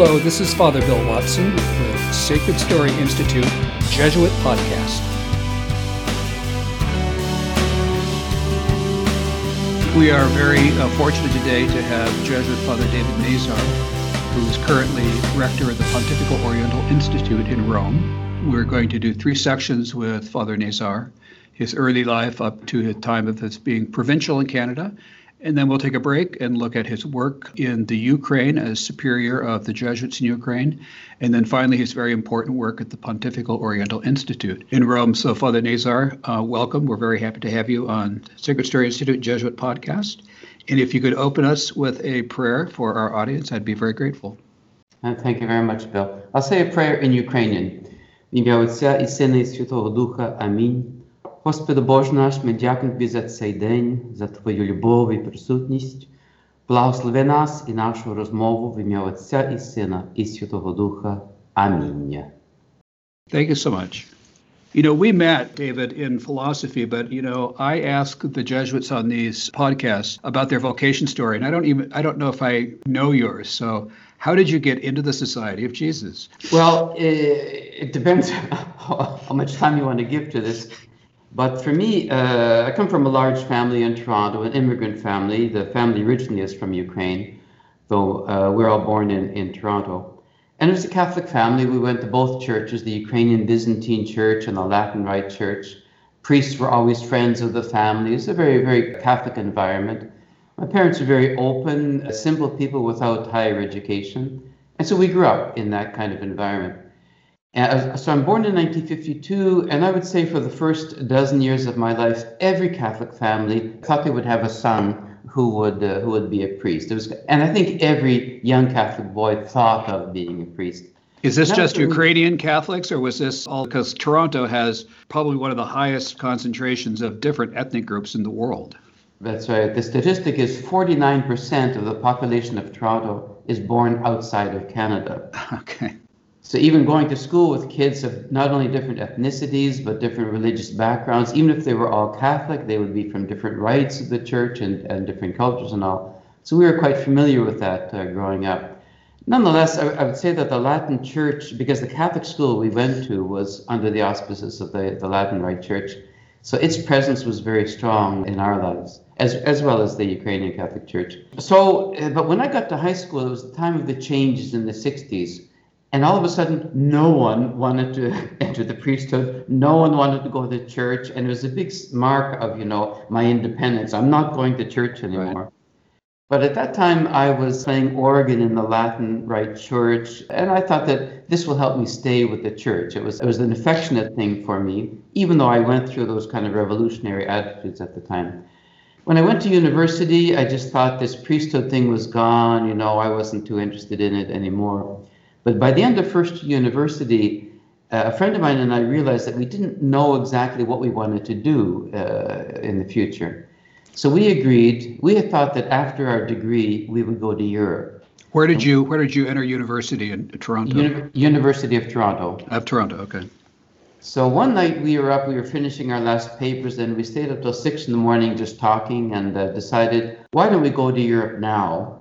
Hello, this is Father Bill Watson with Sacred Story Institute Jesuit Podcast. We are very uh, fortunate today to have Jesuit Father David Nazar, who is currently rector of the Pontifical Oriental Institute in Rome. We're going to do three sections with Father Nazar his early life up to the time of his being provincial in Canada, and then we'll take a break and look at his work in the Ukraine as superior of the Jesuits in Ukraine. And then finally, his very important work at the Pontifical Oriental Institute in Rome. So, Father Nazar, uh, welcome. We're very happy to have you on Sacred Story Institute Jesuit podcast. And if you could open us with a prayer for our audience, I'd be very grateful. Uh, thank you very much, Bill. I'll say a prayer in Ukrainian. В ім'я Отця і Сина і Святого Духа. Амінь. Господи Боже наш, ми дякуємо Тобі за цей день, за Твою любов і присутність. Благослови нас і нашу розмову в ім'я Отця і Сина і Святого Духа. Амінь. Thank you so much. You know, we met, David, in philosophy, but you know, I ask the Jesuits on these podcasts about their vocation story, and I don't even I don't know if I know yours. So, how did you get into the Society of Jesus? Well, it, it depends how, how much time you want to give to this. But for me, uh, I come from a large family in Toronto, an immigrant family. The family originally is from Ukraine, though uh, we're all born in, in Toronto. And it was a Catholic family. We went to both churches, the Ukrainian Byzantine Church and the Latin Rite Church. Priests were always friends of the family. It's a very, very Catholic environment. My parents were very open, simple people without higher education. And so we grew up in that kind of environment. Uh, so I'm born in 1952, and I would say for the first dozen years of my life, every Catholic family thought they would have a son who would uh, who would be a priest. It was, and I think every young Catholic boy thought of being a priest. Is this just Ukrainian Catholics, or was this all because Toronto has probably one of the highest concentrations of different ethnic groups in the world? That's right. The statistic is 49% of the population of Toronto is born outside of Canada. Okay. So even going to school with kids of not only different ethnicities but different religious backgrounds, even if they were all Catholic, they would be from different rites of the church and, and different cultures and all. So we were quite familiar with that uh, growing up. Nonetheless, I, I, would say that the Latin Church, because the Catholic school we went to was under the auspices of the, the Latin Rite Church, so its presence was very strong in our lives, as, as well as the Ukrainian Catholic Church. So, uh, but when I got to high school, it was the time of the changes in the 60s and all of a sudden, no one wanted to enter the priesthood. No one wanted to go to church. And it was a big mark of, you know, my independence. I'm not going to church anymore. Right. But at that time, I was playing organ in the Latin Rite Church, and I thought that this will help me stay with the church. It was it was an affectionate thing for me, even though I went through those kind of revolutionary attitudes at the time. When I went to university, I just thought this priesthood thing was gone. You know, I wasn't too interested in it anymore. But by the end of first university, uh, a friend of mine and I realized that we didn't know exactly what we wanted to do uh, in the future. So we agreed. We had thought that after our degree, we would go to Europe. Where did you Where did you enter university in Toronto? Uni- university of Toronto. Of Toronto, okay. So one night we were up, we were finishing our last papers, and we stayed up till six in the morning just talking, and uh, decided why don't we go to Europe now?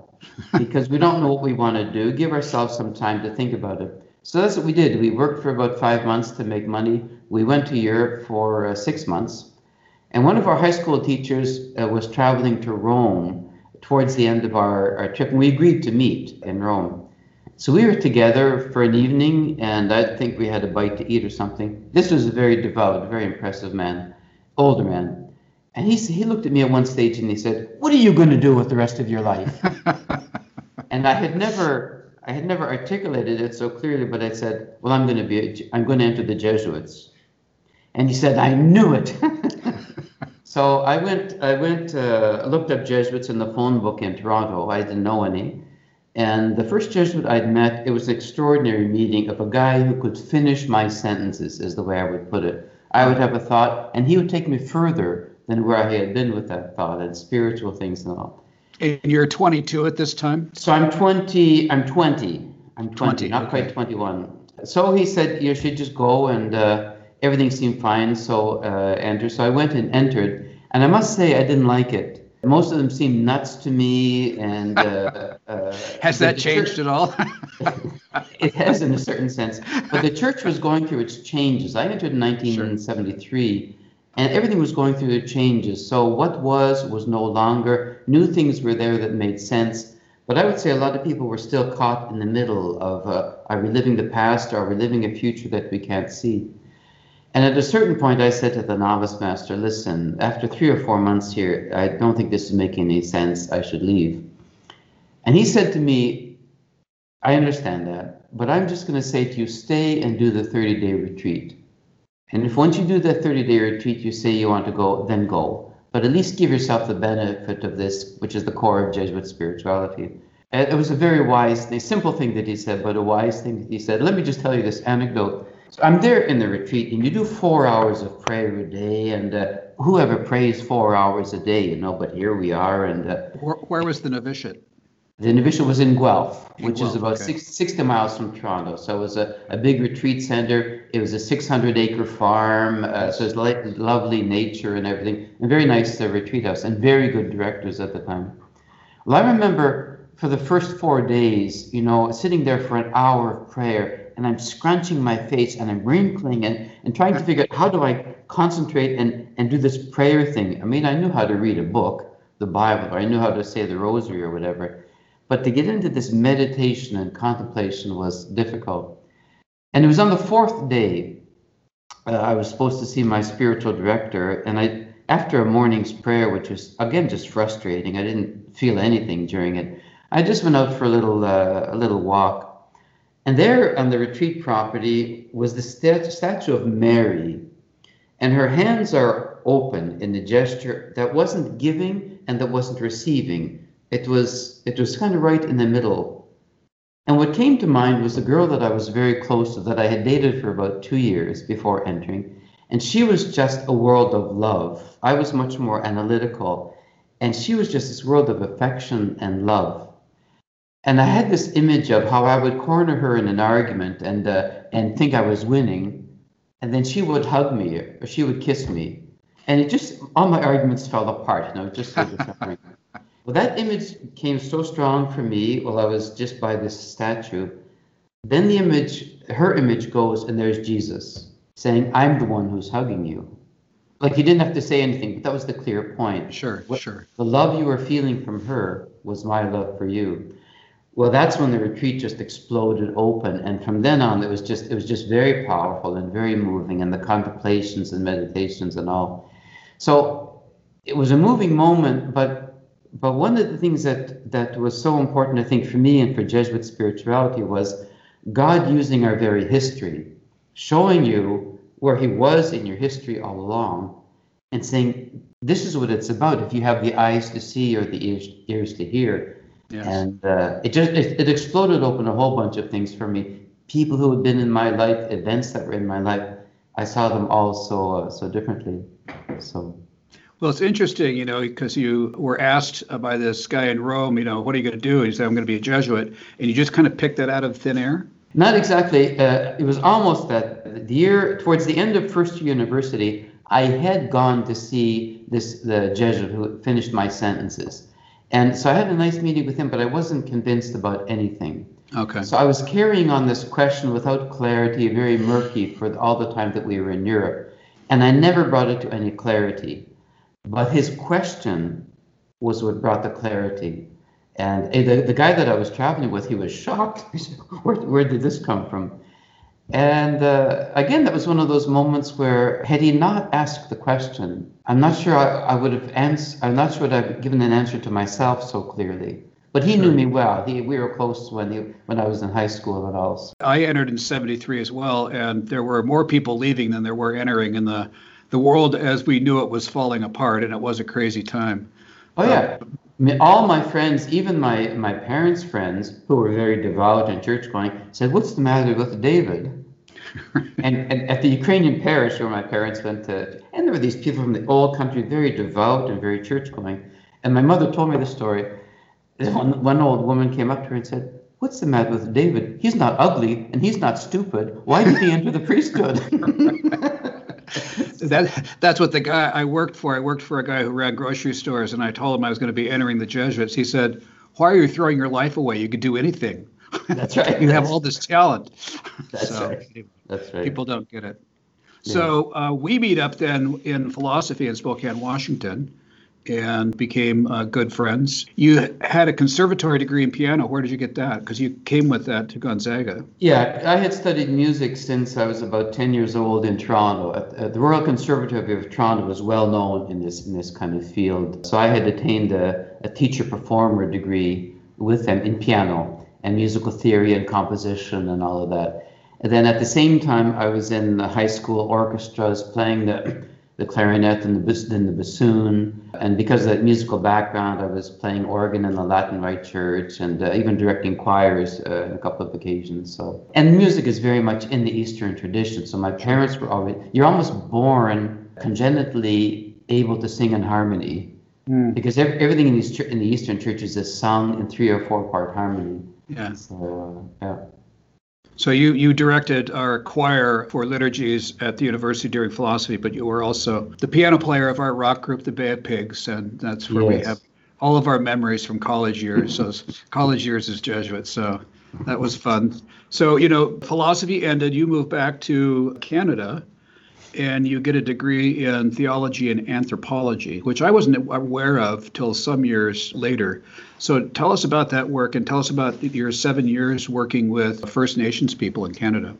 Because we don't know what we want to do. Give ourselves some time to think about it. So that's what we did. We worked for about five months to make money. We went to Europe for uh, six months. And one of our high school teachers uh, was traveling to Rome towards the end of our, our trip, and we agreed to meet in Rome. So we were together for an evening, and I think we had a bite to eat or something. This was a very devout, very impressive man, older man. And he, he looked at me at one stage and he said, What are you going to do with the rest of your life? and I had never I had never articulated it so clearly, but I said, Well, I'm going to be a, I'm going to enter the Jesuits. And he said, I knew it. so I went I went uh, looked up Jesuits in the phone book in Toronto. I didn't know any. And the first Jesuit I'd met, it was an extraordinary meeting of a guy who could finish my sentences, is the way I would put it. I would have a thought, and he would take me further than where I had been with that thought and spiritual things and all. And you're 22 at this time? So I'm 20. I'm 20. I'm 20, 20 not okay. quite 21. So he said you should just go, and uh, everything seemed fine. So uh, enter. So I went and entered, and I must say I didn't like it. most of them seemed nuts to me. And uh, uh, has that changed church, at all? it has, in a certain sense. But the church was going through its changes. I entered in 1973. Sure. And everything was going through the changes. So what was was no longer. New things were there that made sense. But I would say a lot of people were still caught in the middle of uh, are we living the past or are we living a future that we can't see? And at a certain point, I said to the novice master, listen, after three or four months here, I don't think this is making any sense. I should leave. And he said to me, I understand that, but I'm just going to say to you, stay and do the 30 day retreat. And if once you do that 30 day retreat, you say you want to go, then go. But at least give yourself the benefit of this, which is the core of Jesuit spirituality. It was a very wise, simple thing that he said, but a wise thing that he said. Let me just tell you this anecdote. So I'm there in the retreat, and you do four hours of prayer a day, and uh, whoever prays four hours a day, you know. But here we are, and uh, where, where, was the novitiate? The novitiate was in Guelph, in which Guelph, is about okay. six, 60 miles from Toronto. So it was a, a big retreat center. It was a 600 acre farm, uh, so it's like lovely nature and everything, and very nice uh, retreat house, and very good directors at the time. Well, I remember for the first four days, you know, sitting there for an hour of prayer and I'm scrunching my face and I'm wrinkling and, and trying to figure out how do I concentrate and, and do this prayer thing. I mean, I knew how to read a book, the Bible, or I knew how to say the rosary or whatever. But to get into this meditation and contemplation was difficult. And it was on the fourth day, uh, I was supposed to see my spiritual director. And I, after a morning's prayer, which was, again, just frustrating, I didn't feel anything during it. I just went out for a little, uh, a little walk and there on the retreat property was the stat- statue of Mary. And her hands are open in the gesture that wasn't giving and that wasn't receiving. It was it was kind of right in the middle. And what came to mind was a girl that I was very close to that I had dated for about two years before entering. And she was just a world of love. I was much more analytical. And she was just this world of affection and love. And I had this image of how I would corner her in an argument and uh, and think I was winning, and then she would hug me or she would kiss me, and it just all my arguments fell apart. You know, just well, that image came so strong for me while I was just by this statue. Then the image, her image goes, and there's Jesus saying, "I'm the one who's hugging you." Like he didn't have to say anything, but that was the clear point. Sure, what, sure. The love you were feeling from her was my love for you well that's when the retreat just exploded open and from then on it was just it was just very powerful and very moving and the contemplations and meditations and all so it was a moving moment but but one of the things that that was so important i think for me and for jesuit spirituality was god using our very history showing you where he was in your history all along and saying this is what it's about if you have the eyes to see or the ears, ears to hear Yes. And uh, it just it, it exploded open a whole bunch of things for me. People who had been in my life, events that were in my life, I saw them all so uh, so differently. So. Well, it's interesting, you know, because you were asked by this guy in Rome, you know, what are you going to do? And you said, I'm going to be a Jesuit. And you just kind of picked that out of thin air? Not exactly. Uh, it was almost that the year, towards the end of first year university, I had gone to see this the Jesuit who finished my sentences. And so I had a nice meeting with him, but I wasn't convinced about anything. Okay. So I was carrying on this question without clarity, very murky for all the time that we were in Europe. And I never brought it to any clarity. But his question was what brought the clarity. And eh, the, the guy that I was traveling with, he was shocked. He said, where, where did this come from? And uh, again, that was one of those moments where, had he not asked the question, I'm not sure I, I would have answered. I'm not sure I'd have given an answer to myself so clearly. But he sure. knew me well. He, we were close when he, when I was in high school and all. I entered in '73 as well, and there were more people leaving than there were entering, in the the world as we knew it was falling apart, and it was a crazy time. Oh yeah, um, all my friends, even my my parents' friends, who were very devout and church going, said, "What's the matter with David?" and, and at the Ukrainian parish where my parents went to, and there were these people from the old country, very devout and very church going. And my mother told me the story. One, one old woman came up to her and said, What's the matter with David? He's not ugly and he's not stupid. Why did he enter the priesthood? that that's what the guy I worked for. I worked for a guy who ran grocery stores, and I told him I was going to be entering the Jesuits. He said, "Why are you throwing your life away? You could do anything. That's right. you have all this talent." That's so, right. That's right. People don't get it. Yeah. So uh, we meet up then in philosophy in Spokane, Washington and became uh, good friends. You had a conservatory degree in piano. Where did you get that? Because you came with that to Gonzaga. Yeah, I had studied music since I was about 10 years old in Toronto. At, at the Royal Conservatory of Toronto was well known in this in this kind of field. So I had attained a, a teacher performer degree with them in piano and musical theory and composition and all of that. And then at the same time, I was in the high school orchestras playing the the clarinet and the, then the bassoon. And because of that musical background, I was playing organ in the Latin Rite Church and uh, even directing choirs uh, on a couple of occasions. So, and music is very much in the Eastern tradition. So my parents were always, you're almost born congenitally able to sing in harmony. Mm. Because every, everything in, these, in the Eastern churches is sung in three or four part harmony. Yeah. So, uh, yeah. So you you directed our choir for liturgies at the university during philosophy, but you were also the piano player of our rock group, the Bad Pigs, and that's where yes. we have all of our memories from college years. So college years as Jesuits. So that was fun. So you know, philosophy ended. You moved back to Canada and you get a degree in theology and anthropology, which I wasn't aware of till some years later. So tell us about that work and tell us about your seven years working with First Nations people in Canada.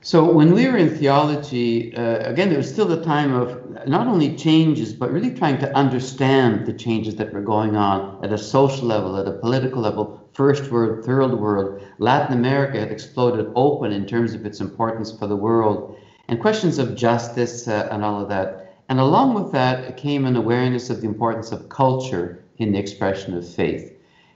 So when we were in theology, uh, again, it was still the time of not only changes, but really trying to understand the changes that were going on at a social level, at a political level, first world, third world. Latin America had exploded open in terms of its importance for the world and questions of justice uh, and all of that. And along with that came an awareness of the importance of culture in the expression of faith.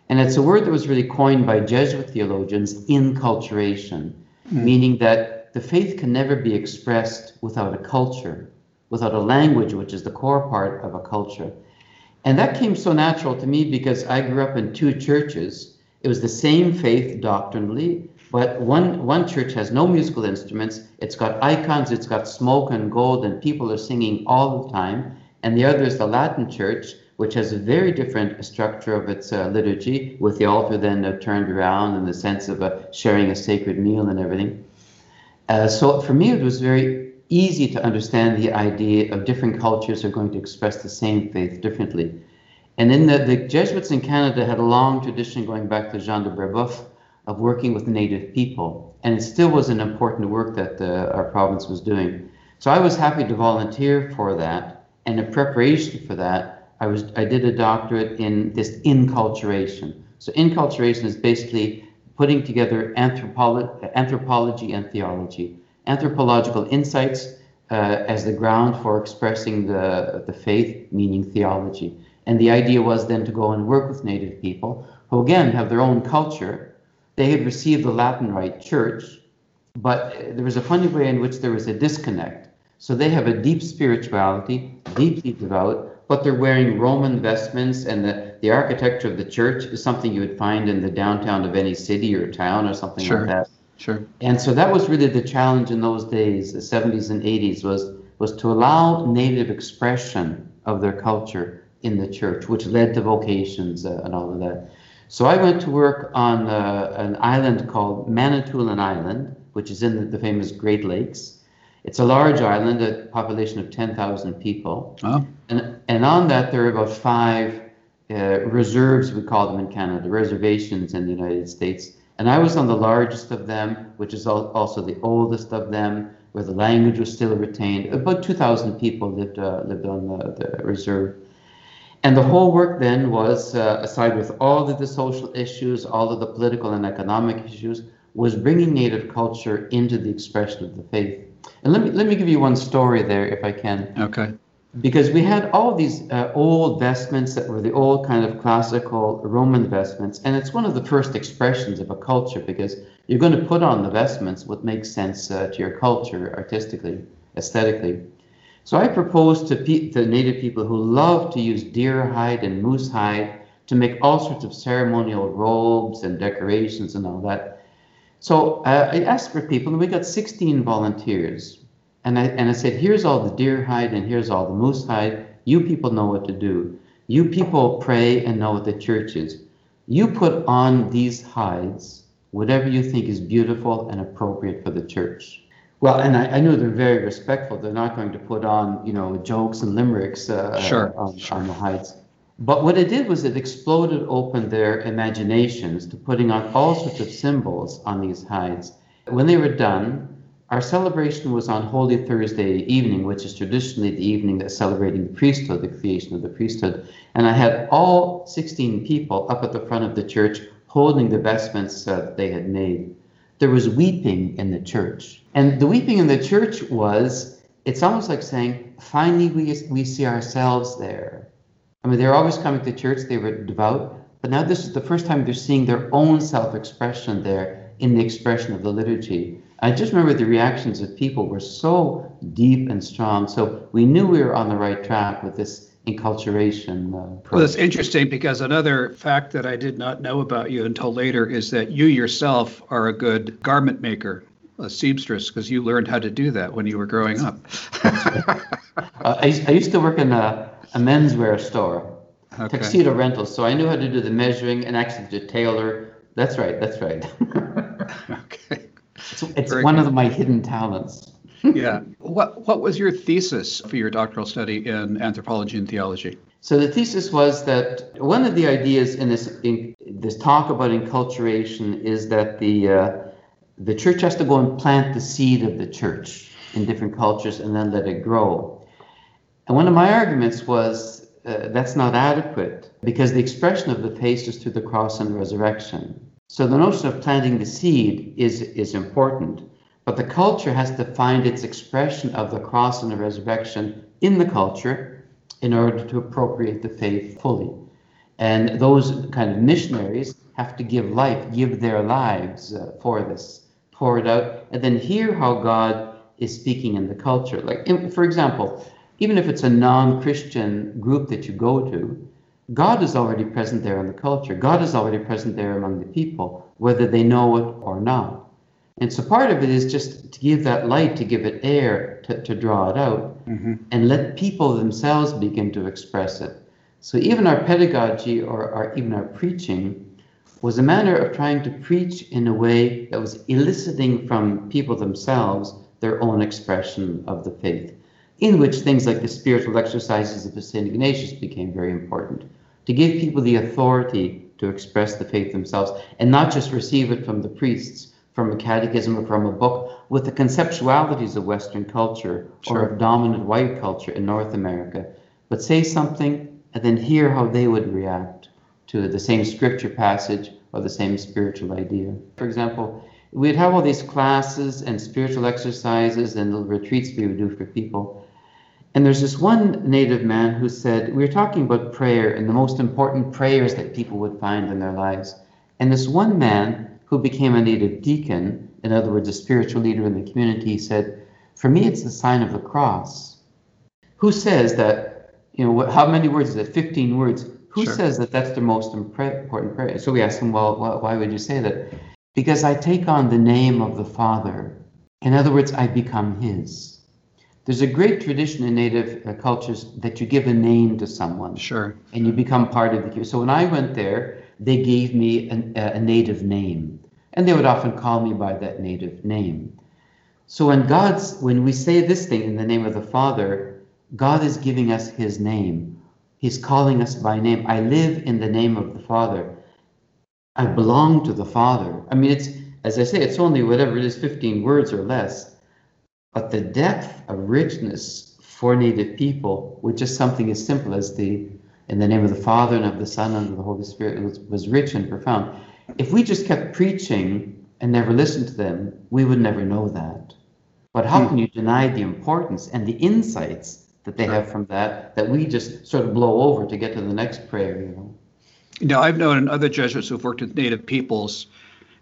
And it's a word that was really coined by Jesuit theologians, inculturation, mm. meaning that the faith can never be expressed without a culture, without a language, which is the core part of a culture. And that came so natural to me because I grew up in two churches. It was the same faith doctrinally, but one, one church has no musical instruments. It's got icons, it's got smoke and gold, and people are singing all the time. And the other is the Latin church, which has a very different structure of its uh, liturgy, with the altar then uh, turned around in the sense of uh, sharing a sacred meal and everything. Uh, so for me, it was very easy to understand the idea of different cultures are going to express the same faith differently. And in the, the Jesuits in Canada had a long tradition going back to Jean de Brebeuf, of working with native people. And it still was an important work that the, our province was doing. So I was happy to volunteer for that. And in preparation for that, I was I did a doctorate in this inculturation. So inculturation is basically putting together anthropolo- anthropology and theology, anthropological insights uh, as the ground for expressing the, the faith, meaning theology. And the idea was then to go and work with native people who, again, have their own culture, they had received the Latin Rite Church, but there was a funny way in which there was a disconnect. So they have a deep spirituality, deeply devout, but they're wearing Roman vestments, and the, the architecture of the church is something you would find in the downtown of any city or town or something sure. like that. Sure. And so that was really the challenge in those days, the 70s and 80s, was was to allow native expression of their culture in the church, which led to vocations uh, and all of that. So I went to work on uh, an island called Manitoulin Island, which is in the, famous Great Lakes. It's a large island, a population of 10,000 people. Oh. And, and on that, there are about five uh, reserves, we call them in Canada, reservations in the United States. And I was on the largest of them, which is also the oldest of them, where the language was still retained. About 2,000 people lived, uh, lived on the, the reserve. And the whole work then was, uh, aside with all of the social issues, all of the political and economic issues, was bringing Native culture into the expression of the faith. And let me let me give you one story there, if I can. Okay. Because we had all these uh, old vestments that were the old kind of classical Roman vestments, and it's one of the first expressions of a culture because you're going to put on the vestments what makes sense uh, to your culture artistically, aesthetically. So I proposed to pe- the native people who love to use deer hide and moose hide to make all sorts of ceremonial robes and decorations and all that. So uh, I asked for people, and we got 16 volunteers. And I, and I said, here's all the deer hide and here's all the moose hide. You people know what to do. You people pray and know what the church is. You put on these hides whatever you think is beautiful and appropriate for the church. Well, and I, I knew they're very respectful. They're not going to put on, you know, jokes and limericks uh, sure, on, sure. on the hides. But what it did was it exploded open their imaginations to putting on all sorts of symbols on these hides. When they were done, our celebration was on Holy Thursday evening, which is traditionally the evening that's celebrating the priesthood, the creation of the priesthood. And I had all 16 people up at the front of the church holding the vestments uh, that they had made. There was weeping in the church. And the weeping in the church was, it's almost like saying, finally we, we see ourselves there. I mean, they're always coming to church, they were devout, but now this is the first time they're seeing their own self expression there in the expression of the liturgy. I just remember the reactions of people were so deep and strong. So we knew we were on the right track with this enculturation. Uh, well, that's interesting because another fact that I did not know about you until later is that you yourself are a good garment maker, a seamstress, because you learned how to do that when you were growing up. uh, I, I, used to work in a, a menswear store, okay. tuxedo rentals, so I knew how to do the measuring and actually to tailor. That's right. That's right. okay. It's, it's one good. of my hidden talents. yeah. What What was your thesis for your doctoral study in anthropology and theology? So the thesis was that one of the ideas in this in this talk about enculturation is that the uh, the church has to go and plant the seed of the church in different cultures and then let it grow. And one of my arguments was uh, that's not adequate because the expression of the faith is through the cross and the resurrection. So the notion of planting the seed is, is important, but the culture has to find its expression of the cross and the resurrection in the culture in order to appropriate the faith fully. And those kind of missionaries have to give life, give their lives uh, for this, pour it out, and then hear how God is speaking in the culture. Like, for example, even if it's a non Christian group that you go to, God is already present there in the culture. God is already present there among the people, whether they know it or not. And so part of it is just to give that light, to give it air, to, to draw it out, mm-hmm. and let people themselves begin to express it. So even our pedagogy or our, even our preaching was a manner of trying to preach in a way that was eliciting from people themselves their own expression of the faith, in which things like the spiritual exercises of St. Ignatius became very important to give people the authority to express the faith themselves and not just receive it from the priests, from a catechism or from a book, with the conceptualities of Western culture sure. or of dominant white culture in North America, but say something and then hear how they would react to the same scripture passage or the same spiritual idea. For example, we'd have all these classes and spiritual exercises and little retreats we would do for people. And there's this one native man who said, We were talking about prayer and the most important prayers that people would find in their lives. And this one man who became a native deacon, in other words, a spiritual leader in the community, said, For me, it's the sign of the cross. Who says that, you know, how many words is it? 15 words. Who sure. says that that's the most important prayer? So we asked him, Well, why would you say that? Because I take on the name of the Father. In other words, I become His. There's a great tradition in Native uh, cultures that you give a name to someone. Sure. And you become part of the community. So when I went there, they gave me an, a Native name, and they would often call me by that Native name. So when God's, when we say this thing in the name of the Father, God is giving us His name. He's calling us by name. I live in the name of the Father. I belong to the Father. I mean, it's as I say, it's only whatever it is, 15 words or less but the depth of richness for Native people, with just something as simple as the in the name of the Father and of the Son and of the Holy Spirit was, was rich and profound. If we just kept preaching and never listened to them, we would never know that. But how hmm. can you deny the importance and the insights that they have from that that we just sort of blow over to get to the next prayer, you know? Now, I've known other Jesuits who've worked with Native peoples,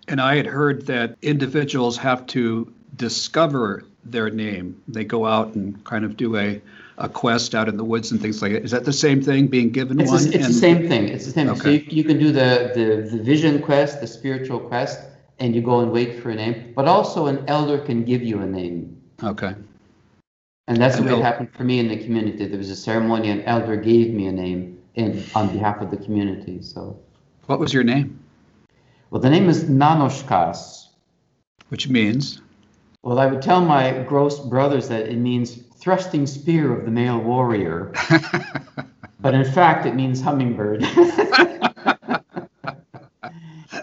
and I had heard that individuals have to discover their name. They go out and kind of do a, a quest out in the woods and things like that. Is that the same thing, being given it's one? A, it's and, the same thing. It's the same. Okay. So you, you can do the, the, the vision quest, the spiritual quest, and you go and wait for a name. But also an elder can give you a name. Okay. And that's the way it happened for me in the community. There was a ceremony, an elder gave me a name in on behalf of the community. So, what was your name? Well, the name is Nanoshkas, which means. Well, I would tell my gross brothers that it means thrusting spear of the male warrior, but in fact, it means hummingbird.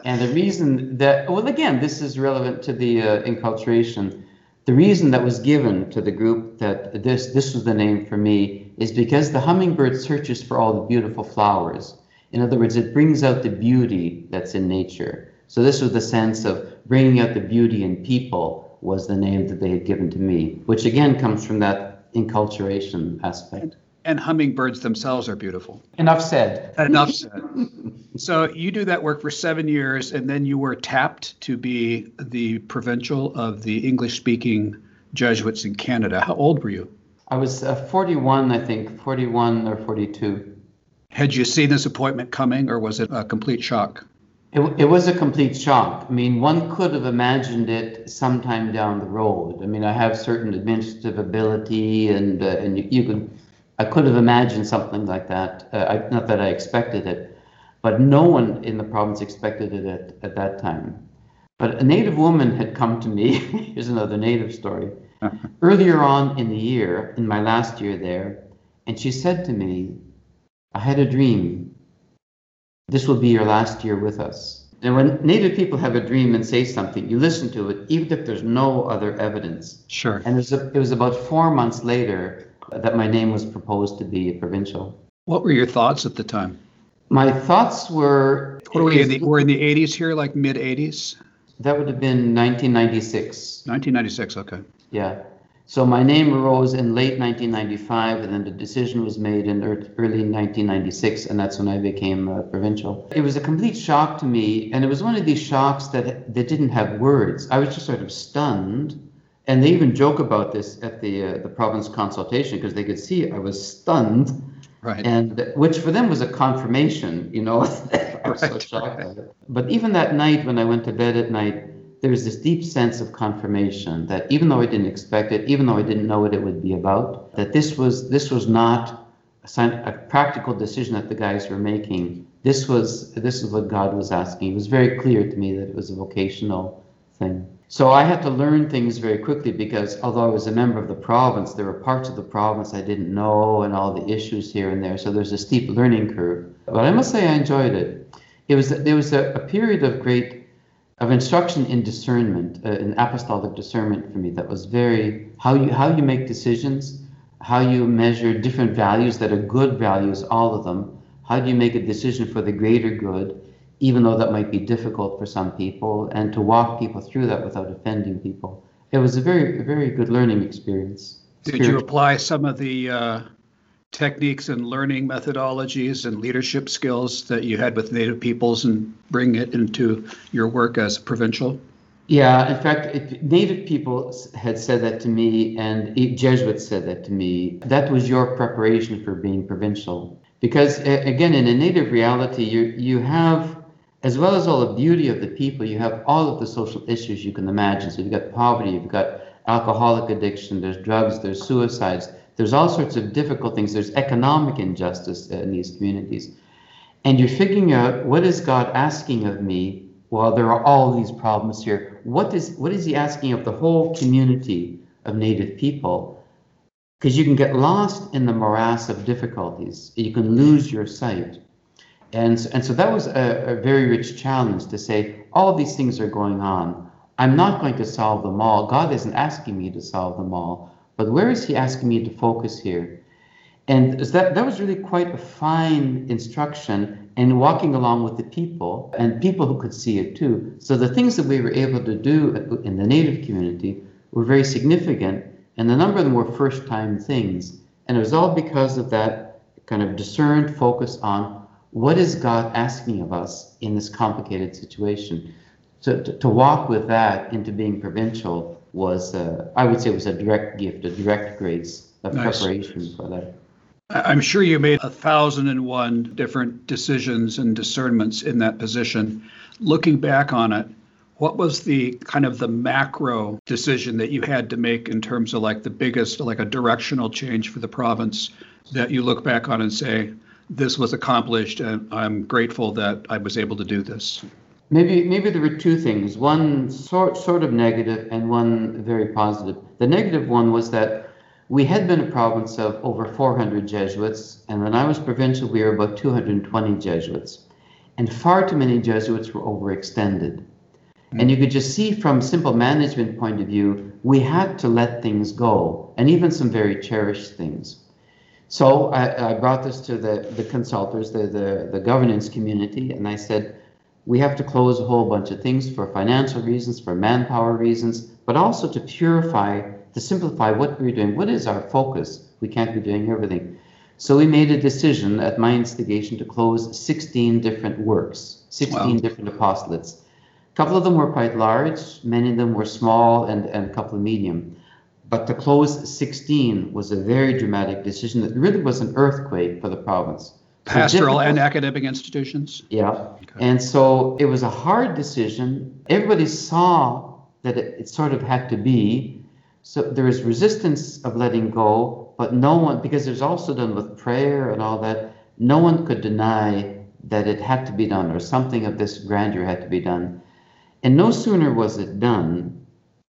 and the reason that, well, again, this is relevant to the uh, enculturation. The reason that was given to the group that this this was the name for me is because the hummingbird searches for all the beautiful flowers. In other words, it brings out the beauty that's in nature. So this was the sense of bringing out the beauty in people was the name that they had given to me, which again comes from that enculturation aspect. And hummingbirds themselves are beautiful. Enough said. Enough said. so you do that work for seven years, and then you were tapped to be the provincial of the English-speaking Jesuits in Canada. How old were you? I was uh, 41, I think, 41 or 42. Had you seen this appointment coming, or was it a complete shock? It, it was a complete shock. I mean, one could have imagined it sometime down the road. I mean, I have certain administrative ability, and uh, and you, you could, I could have imagined something like that. Uh, I, not that I expected it, but no one in the province expected it at, at that time. But a native woman had come to me. here's another native story. Earlier on in the year, in my last year there, and she said to me, I had a dream this will be your last year with us. And when Native people have a dream and say something, you listen to it, even if there's no other evidence. Sure. And it was, a, it was about four months later that my name was proposed to be provincial. What were your thoughts at the time? My thoughts were. What are we in the, we're in the 80s here, like mid 80s? That would have been 1996. 1996, okay. Yeah. So my name arose in late 1995, and then the decision was made in early 1996, and that's when I became uh, provincial. It was a complete shock to me, and it was one of these shocks that that didn't have words. I was just sort of stunned, and they even joke about this at the uh, the province consultation because they could see I was stunned, right? And which for them was a confirmation, you know. I was right, so shocked. Right. But even that night when I went to bed at night there was this deep sense of confirmation that even though I didn't expect it, even though I didn't know what it would be about, that this was this was not a, sign, a practical decision that the guys were making. This was this is what God was asking. It was very clear to me that it was a vocational thing. So I had to learn things very quickly because although I was a member of the province, there were parts of the province I didn't know and all the issues here and there. So there's a steep learning curve. But I must say I enjoyed it. It was there was a, a period of great of instruction in discernment, uh, in apostolic discernment for me that was very how you how you make decisions, how you measure different values that are good values, all of them. How do you make a decision for the greater good, even though that might be difficult for some people, and to walk people through that without offending people. It was a very very good learning experience. Did you apply some of the uh, techniques and learning methodologies and leadership skills that you had with Native peoples and bring it into your work as a provincial? Yeah, in fact, it, Native people had said that to me, and Jesuits said that to me. That was your preparation for being provincial, because again, in a Native reality, you you have, as well as all the beauty of the people, you have all of the social issues you can imagine. So you've got poverty, you've got alcoholic addiction, there's drugs, there's suicides, there's all sorts of difficult things. There's economic injustice uh, in these communities. And you're figuring out what is God asking of me while there are all these problems here? What is, what is He asking of the whole community of Native people? Because you can get lost in the morass of difficulties. You can lose your sight. And, and so that was a, a very rich challenge to say, all these things are going on. I'm not going to solve them all. God isn't asking me to solve them all. But where is he asking me to focus here? And that, that was really quite a fine instruction in walking along with the people and people who could see it too. So the things that we were able to do in the Native community were very significant, and a number of them were first time things. And it was all because of that kind of discerned focus on what is God asking of us in this complicated situation. So to, to walk with that into being provincial was, uh, I would say, was a direct gift, a direct grace of nice. preparation for that. I'm sure you made a thousand and one different decisions and discernments in that position. Looking back on it, What was the kind of the macro decision that you had to make in terms of like the biggest, like a directional change for the province that you look back on and say, this was accomplished and I'm grateful that I was able to do this? Maybe maybe there were two things. One sort sort of negative and one very positive. The negative one was that we had been a province of over 400 Jesuits, and when I was provincial, we were about 220 Jesuits, and far too many Jesuits were overextended. Mm-hmm. And you could just see from simple management point of view, we had to let things go, and even some very cherished things. So I, I brought this to the, the consultors, the, the, the governance community, and I said, we have to close a whole bunch of things for financial reasons, for manpower reasons, but also to purify, to simplify what we're doing. What is our focus? We can't be doing everything. So we made a decision at my instigation to close 16 different works, 16 wow. different apostolates. A couple of them were quite large, many of them were small, and, and a couple of medium. But to close 16 was a very dramatic decision that really was an earthquake for the province pastoral and academic institutions? Yeah. Okay. And so it was a hard decision. Everybody saw that it, it, sort of had to be. So there was resistance of letting go, but no one, because it was also done with prayer and all that, no one could deny that it had to be done or something of this grandeur had to be done. And no sooner was it done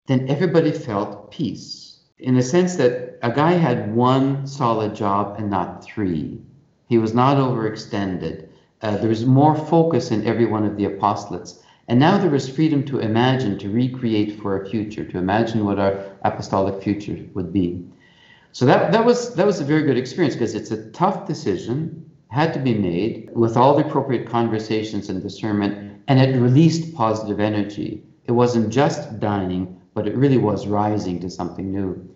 than everybody felt peace in the sense that a guy had one solid job and not three. He was not overextended. Uh, there was more focus in every one of the apostolates. And now there was freedom to imagine, to recreate for a future, to imagine what our apostolic future would be. So that, that was that was a very good experience because it's a tough decision, had to be made with all the appropriate conversations and discernment, and it released positive energy. It wasn't just dining, but it really was rising to something new.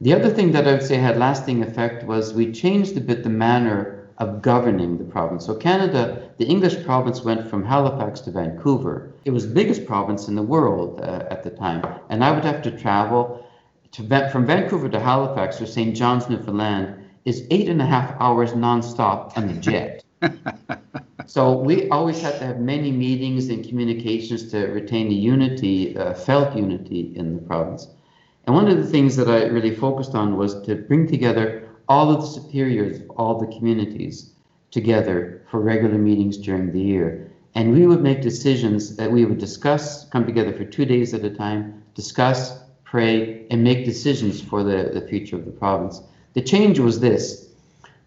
The other thing that I would say had lasting effect was we changed a bit the manner of governing the province. So Canada, the English province went from Halifax to Vancouver. It was the biggest province in the world uh, at the time, and I would have to travel to, from Vancouver to Halifax or St. John's, Newfoundland, is eight and a half hours nonstop on the jet. so we always had to have many meetings and communications to retain the unity, uh, felt unity in the province. And one of the things that I really focused on was to bring together all of the superiors of all the communities together for regular meetings during the year. And we would make decisions that we would discuss, come together for two days at a time, discuss, pray, and make decisions for the, the future of the province. The change was this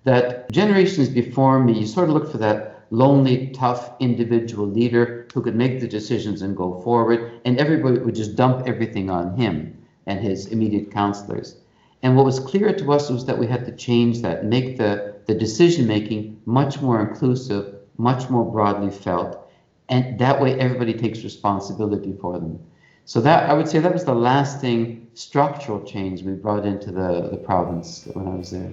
that generations before me, you sort of looked for that lonely, tough individual leader who could make the decisions and go forward, and everybody would just dump everything on him and his immediate counselors. And what was clear to us was that we had to change that, make the, the decision making much more inclusive, much more broadly felt, and that way everybody takes responsibility for them. So that I would say that was the lasting structural change we brought into the, the province when I was there.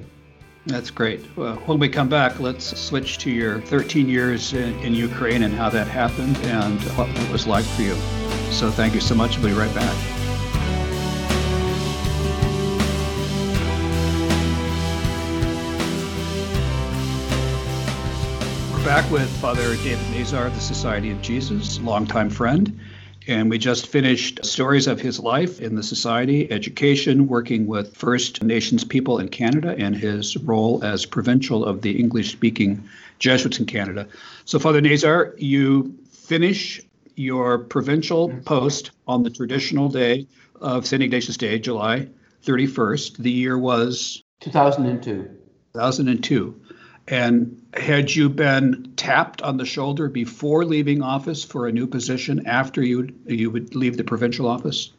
That's great. Well, when we come back, let's switch to your 13 years in, in Ukraine and how that happened and what it was like for you. So thank you so much. We'll be right back. We're back with Father David Nazar of the Society of Jesus, longtime friend. And we just finished stories of his life in the society, education, working with First Nations people in Canada, and his role as provincial of the English speaking Jesuits in Canada. So, Father Nazar, you finish your provincial post on the traditional day of St. Ignatius Day, July 31st. The year was 2002. 2002. And had you been tapped on the shoulder before leaving office for a new position after you you would leave the provincial office?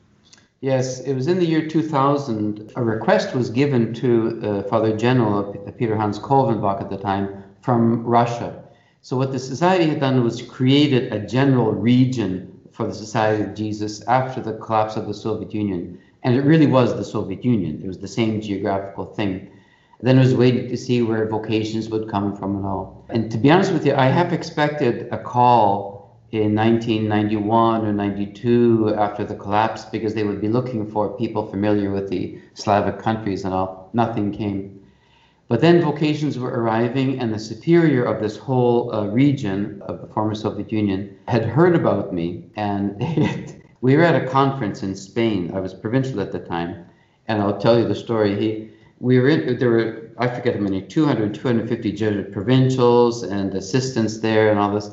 Yes, it was in the year 2000. A request was given to uh, Father General Peter Hans Kolvenbach at the time from Russia. So what the society had done was created a general region for the Society of Jesus after the collapse of the Soviet Union. And it really was the Soviet Union. It was the same geographical thing. Then I was waiting to see where vocations would come from and all. And to be honest with you, I have expected a call in 1991 or 92 after the collapse because they would be looking for people familiar with the Slavic countries and all. Nothing came. But then vocations were arriving, and the superior of this whole uh, region of the former Soviet Union had heard about me. And we were at a conference in Spain. I was provincial at the time, and I'll tell you the story. He, we were in, there were I forget how many 200, 250 Jesuit provincials and assistants there, and all this.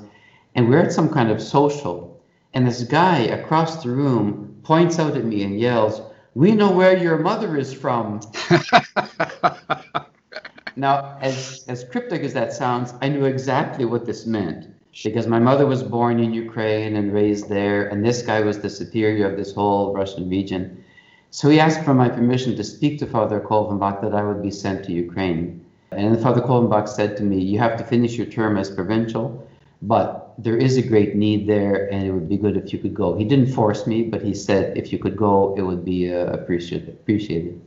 And we we're at some kind of social, and this guy across the room points out at me and yells, "We know where your mother is from." Now, as, as cryptic as that sounds, I knew exactly what this meant because my mother was born in Ukraine and raised there, and this guy was the superior of this whole Russian region. So he asked for my permission to speak to Father Kolvenbach that I would be sent to Ukraine. And Father Kolvenbach said to me, You have to finish your term as provincial, but there is a great need there, and it would be good if you could go. He didn't force me, but he said if you could go, it would be uh, appreciated.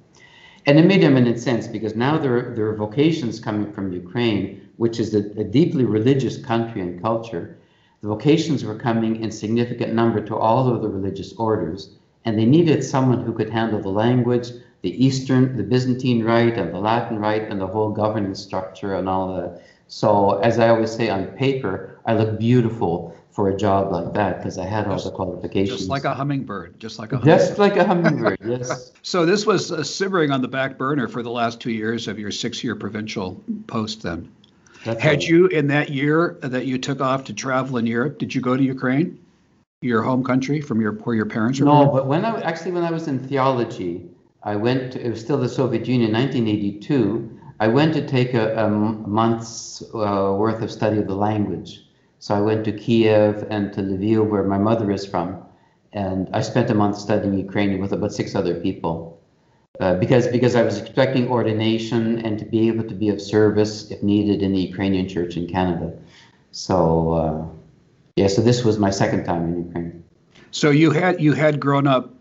And it made eminent sense because now there are, there are vocations coming from Ukraine, which is a, a deeply religious country and culture. The vocations were coming in significant number to all of the religious orders, and they needed someone who could handle the language, the Eastern, the Byzantine Rite, and the Latin Rite, and the whole governance structure and all that. So, as I always say on paper, I look beautiful for a job like that because I had all the qualifications. Just like a hummingbird, just like a hummingbird. Just like a hummingbird, yes. so this was uh, simmering on the back burner for the last two years of your six-year provincial post then. That's had right. you in that year that you took off to travel in Europe, did you go to Ukraine, your home country from your where your parents were? No, born? but when I actually when I was in theology, I went. To, it was still the Soviet Union, 1982. I went to take a, a month's uh, worth of study of the language so I went to Kiev and to Lviv, where my mother is from, and I spent a month studying Ukrainian with about six other people. Uh, because because I was expecting ordination and to be able to be of service if needed in the Ukrainian church in Canada. So uh, yeah, so this was my second time in Ukraine. So you had you had grown up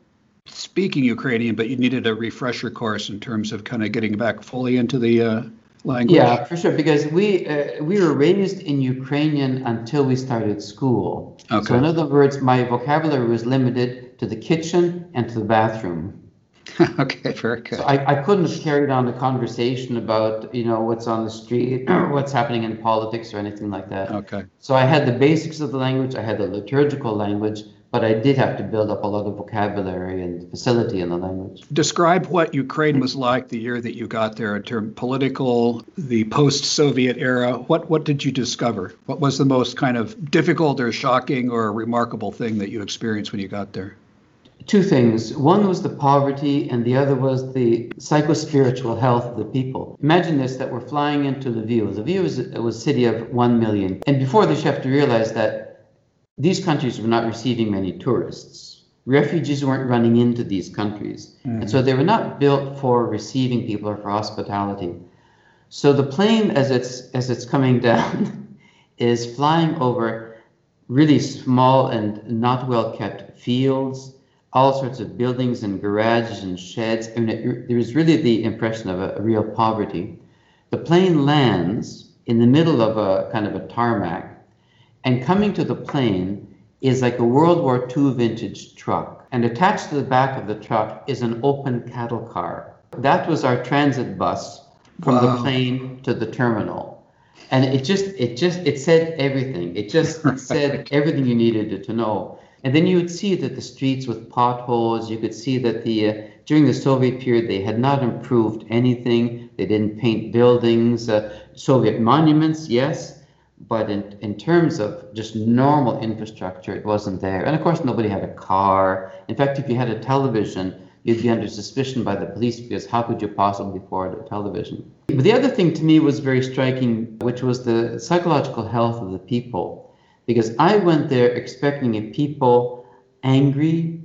speaking Ukrainian, but you needed a refresher course in terms of kind of getting back fully into the uh, language? Yeah, for sure. Because we uh, we were raised in Ukrainian until we started school. Okay. So in other words, my vocabulary was limited to the kitchen and to the bathroom. okay, very good. So I, I couldn't have carried on a conversation about you know what's on the street or what's happening in politics or anything like that. Okay. So I had the basics of the language. I had the liturgical language, but I did have to build up a lot of vocabulary and facility in the language. Describe what Ukraine was like the year that you got there in terms political, the post-Soviet era. What what did you discover? What was the most kind of difficult or shocking or remarkable thing that you experienced when you got there? Two things. One was the poverty, and the other was the psycho-spiritual health of the people. Imagine this: that we're flying into Lviv. Lviv was, was a city of one million, and before this, you have to realize that these countries were not receiving many tourists. Refugees weren't running into these countries. Mm-hmm. And so they were not built for receiving people or for hospitality. So the plane, as it's, as it's coming down, is flying over really small and not well kept fields, all sorts of buildings and garages and sheds. I mean, it, there was really the impression of a, a real poverty. The plane lands in the middle of a kind of a tarmac and coming to the plane is like a World War II vintage truck. And attached to the back of the truck is an open cattle car. That was our transit bus from wow. the plane to the terminal. And it just, it just, it said everything. It just it said everything you needed to know. And then you would see that the streets with potholes, you could see that the, uh, during the Soviet period, they had not improved anything. They didn't paint buildings, uh, Soviet monuments, yes, but in, in terms of just normal infrastructure, it wasn't there. And of course, nobody had a car. In fact, if you had a television, you'd be under suspicion by the police because how could you possibly afford a television? But the other thing to me was very striking, which was the psychological health of the people. Because I went there expecting a people angry,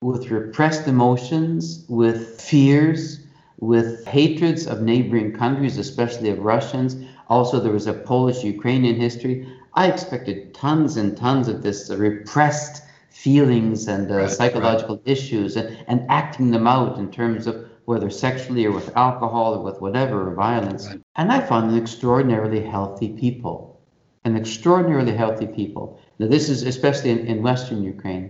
with repressed emotions, with fears, with hatreds of neighboring countries, especially of Russians, also, there was a Polish Ukrainian history. I expected tons and tons of this repressed feelings and uh, right, psychological right. issues and, and acting them out in terms of whether sexually or with alcohol or with whatever or violence. Right. And I found an extraordinarily healthy people, an extraordinarily healthy people. Now, this is especially in, in Western Ukraine.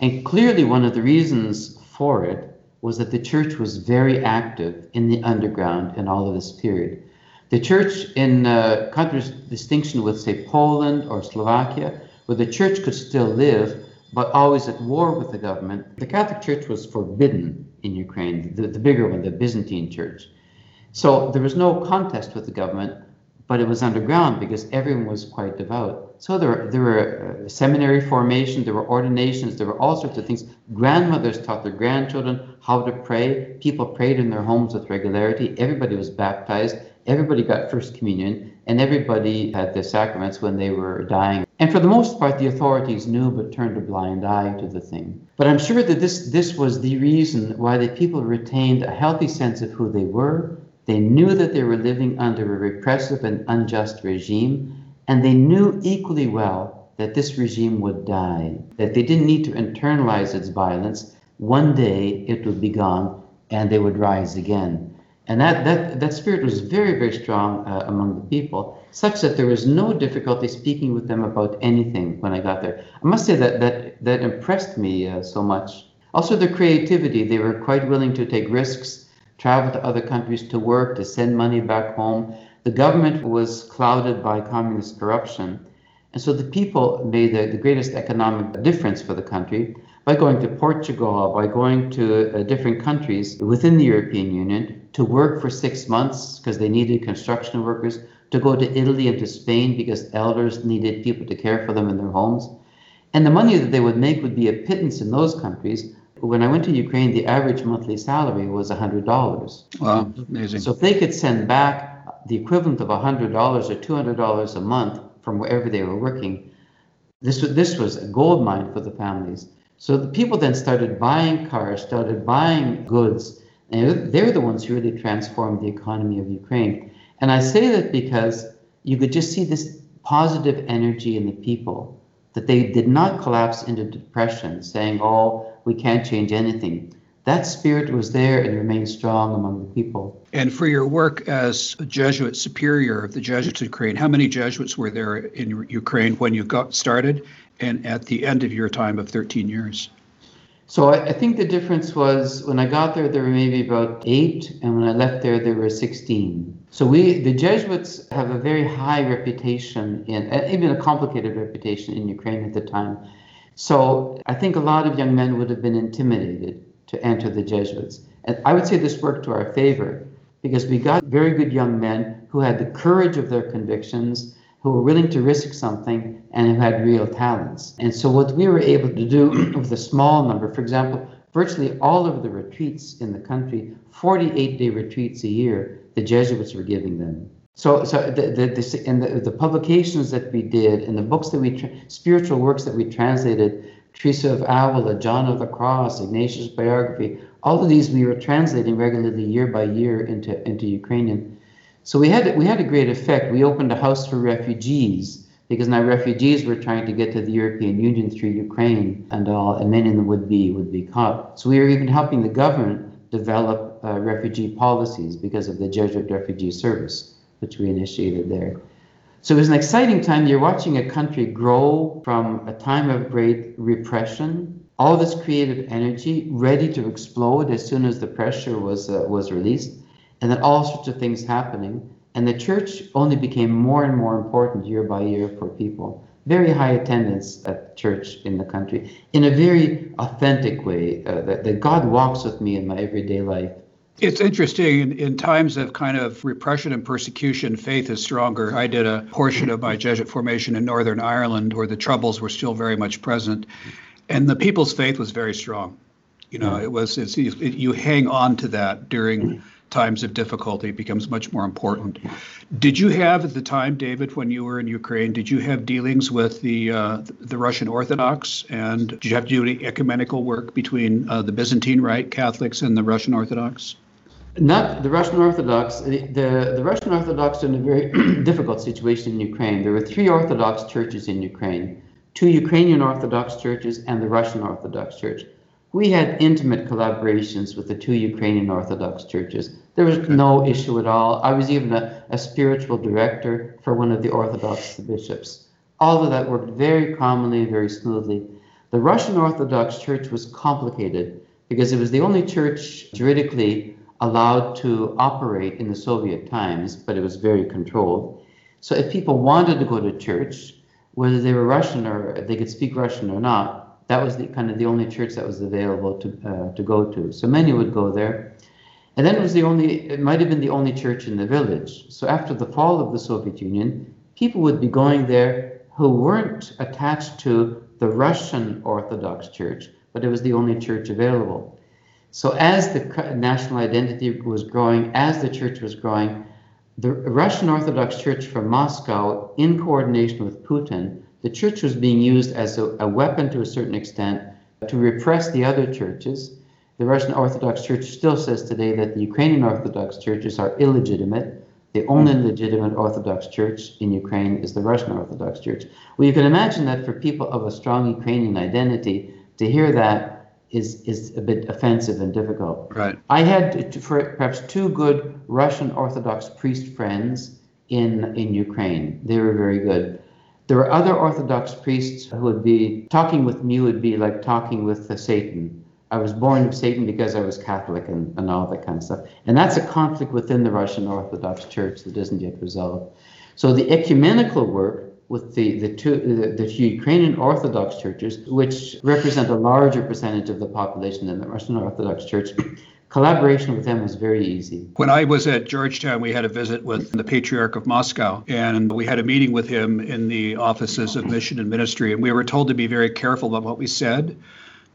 And clearly, one of the reasons for it was that the church was very active in the underground in all of this period. The church in uh, contradistinction with, say, Poland or Slovakia, where the church could still live, but always at war with the government, the Catholic Church was forbidden in Ukraine, the, the bigger one, the Byzantine Church. So there was no contest with the government, but it was underground because everyone was quite devout. So there, there were uh, seminary formation, there were ordinations, there were all sorts of things. Grandmothers taught their grandchildren how to pray. People prayed in their homes with regularity. Everybody was baptized. Everybody got First Communion, and everybody had the sacraments when they were dying. And for the most part, the authorities knew but turned a blind eye to the thing. But I'm sure that this, this was the reason why the people retained a healthy sense of who they were they knew that they were living under a repressive and unjust regime, and they knew equally well that this regime would die, that they didn't need to internalize its violence. One day it would be gone and they would rise again. And that, that, that spirit was very, very strong uh, among the people, such that there was no difficulty speaking with them about anything when I got there. I must say that that, that impressed me uh, so much. Also, their creativity, they were quite willing to take risks travel to other countries to work, to send money back home. The government was clouded by communist corruption. And so the people made the, the greatest economic difference for the country by going to Portugal, by going to uh, different countries within the European Union to work for six months because they needed construction workers, to go to Italy and to Spain because elders needed people to care for them in their homes. And the money that they would make would be a pittance in those countries, when I went to Ukraine, the average monthly salary was $100. Wow, amazing. So if they could send back the equivalent of $100 or $200 a month from wherever they were working, this was, this was a gold mine for the families. So the people then started buying cars, started buying goods, and they're the ones who really transformed the economy of Ukraine. And I say that because you could just see this positive energy in the people, that they did not collapse into depression, saying, oh, we can't change anything. That spirit was there and remained strong among the people. And for your work as a Jesuit superior of the Jesuits in Ukraine, how many Jesuits were there in Ukraine when you got started and at the end of your time of 13 years? So I, I, think the difference was when I got there, there were maybe about eight, and when I left there, there were 16. So we, the Jesuits, have a very high reputation in, even a complicated reputation in Ukraine at the time so I think a lot of young men would have been intimidated to enter the Jesuits. And I would say this worked to our favor because we got very good young men who had the courage of their convictions, who were willing to risk something, and who had real talents. And so what we were able to do with a small number, for example, virtually all of the retreats in the country, 48 day retreats a year, the Jesuits were giving them. So, so the, the, the, and the, the publications that we did and the books that we, tra- spiritual works that we translated, Teresa of Avila, John of the Cross, Ignatius' biography, all of these we were translating regularly year by year into, into Ukrainian. So we had, we had a great effect. We opened a house for refugees because now refugees were trying to get to the European Union through Ukraine and all, and many of them would be, would be caught. So we were even helping the government develop uh, refugee policies because of the Jesuit Refugee Service which we initiated there. So it was an exciting time. You're watching a country grow from a time of great repression, all this creative energy ready to explode as soon as the pressure was uh, was released, and then all sorts of things happening. And the church only became more and more important year by year for people. Very high attendance at church in the country in a very authentic way uh, that, that God walks with me in my everyday life it's interesting. In, in, times of kind of repression and persecution, faith is stronger. I did a portion of my Jesuit formation in Northern Ireland where the troubles were still very much present, and the people's faith was very strong. You know, it was it's, it, you hang on to that during times of difficulty. It becomes much more important. Did you have at the time, David, when you were in Ukraine, did you have dealings with the uh, the Russian Orthodox, and did you have to do any ecumenical work between uh, the Byzantine Rite Catholics and the Russian Orthodox? Not the Russian Orthodox. The, the, the Russian Orthodox are in a very difficult situation in Ukraine. There were three Orthodox churches in Ukraine two Ukrainian Orthodox churches and the Russian Orthodox Church. We had intimate collaborations with the two Ukrainian Orthodox churches. There was no issue at all. I was even a, a spiritual director for one of the Orthodox bishops. All of that worked very commonly and very smoothly. The Russian Orthodox Church was complicated because it was the only church juridically allowed to operate in the Soviet times, but it was very controlled. So if people wanted to go to church, whether they were Russian or they could speak Russian or not, that was the kind of the only church that was available to uh, to go to. So many would go there, and then it was the only. It might have been the only church in the village. So after the fall of the Soviet Union, people would be going there who weren't attached to the Russian Orthodox Church, but it was the only church available. So as the national identity was growing, as the church was growing, the Russian Orthodox Church from Moscow, in coordination with Putin, the church was being used as a, a weapon to a certain extent to repress the other churches. The Russian Orthodox Church still says today that the Ukrainian Orthodox churches are illegitimate. The only legitimate Orthodox Church in Ukraine is the Russian Orthodox Church. Well, you can imagine that for people of a strong Ukrainian identity, to hear that is is a bit offensive and difficult. Right. I had for perhaps two good Russian Orthodox priest friends in in Ukraine. They were very good. There were other Orthodox priests who would be talking with me would be like talking with the Satan. I was born of Satan because I was Catholic and, and all that kind of stuff. And that's a conflict within the Russian Orthodox Church that isn't yet resolved. So the ecumenical work with the, the two the, the Ukrainian Orthodox churches, which represent a larger percentage of the population than the Russian Orthodox Church. Collaboration with them was very easy. When I was at Georgetown, we had a visit with the Patriarch of Moscow, and we had a meeting with him in the offices of mission and ministry, and we were told to be very careful about what we said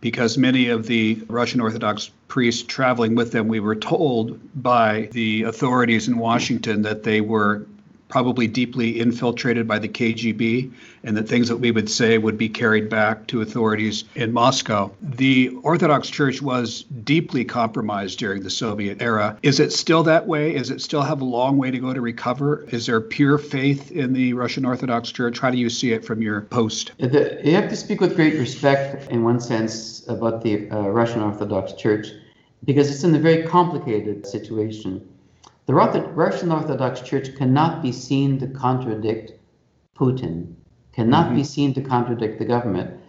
because many of the Russian Orthodox priests traveling with them, we were told by the authorities in Washington that they were probably deeply infiltrated by the KGB, and that things that we would say would be carried back to authorities in Moscow. The Orthodox Church was deeply compromised during the Soviet era. Is it still that way? Is it still have a long way to go to recover? Is there pure faith in the Russian Orthodox Church? How do you see it from your post? The, you have to speak with great respect, in one sense, about the uh, Russian Orthodox Church because it's in a very complicated situation the Russian Orthodox Church cannot be seen to contradict Putin, cannot mm-hmm. be seen to contradict the government.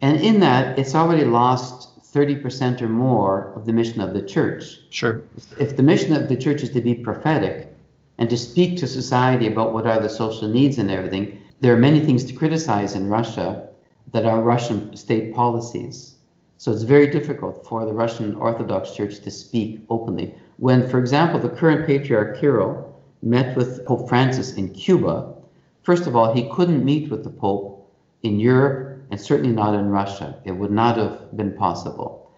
And in that, it's already lost 30% or more of the mission of the church. Sure. If the mission of the church is to be prophetic and to speak to society about what are the social needs and everything, there are many things to criticize in Russia that are Russian state policies. So it's very difficult for the Russian Orthodox Church to speak openly. When, for example, the current Patriarch Kirill met with Pope Francis in Cuba, first of all, he couldn't meet with the Pope in Europe and certainly not in Russia. It would not have been possible.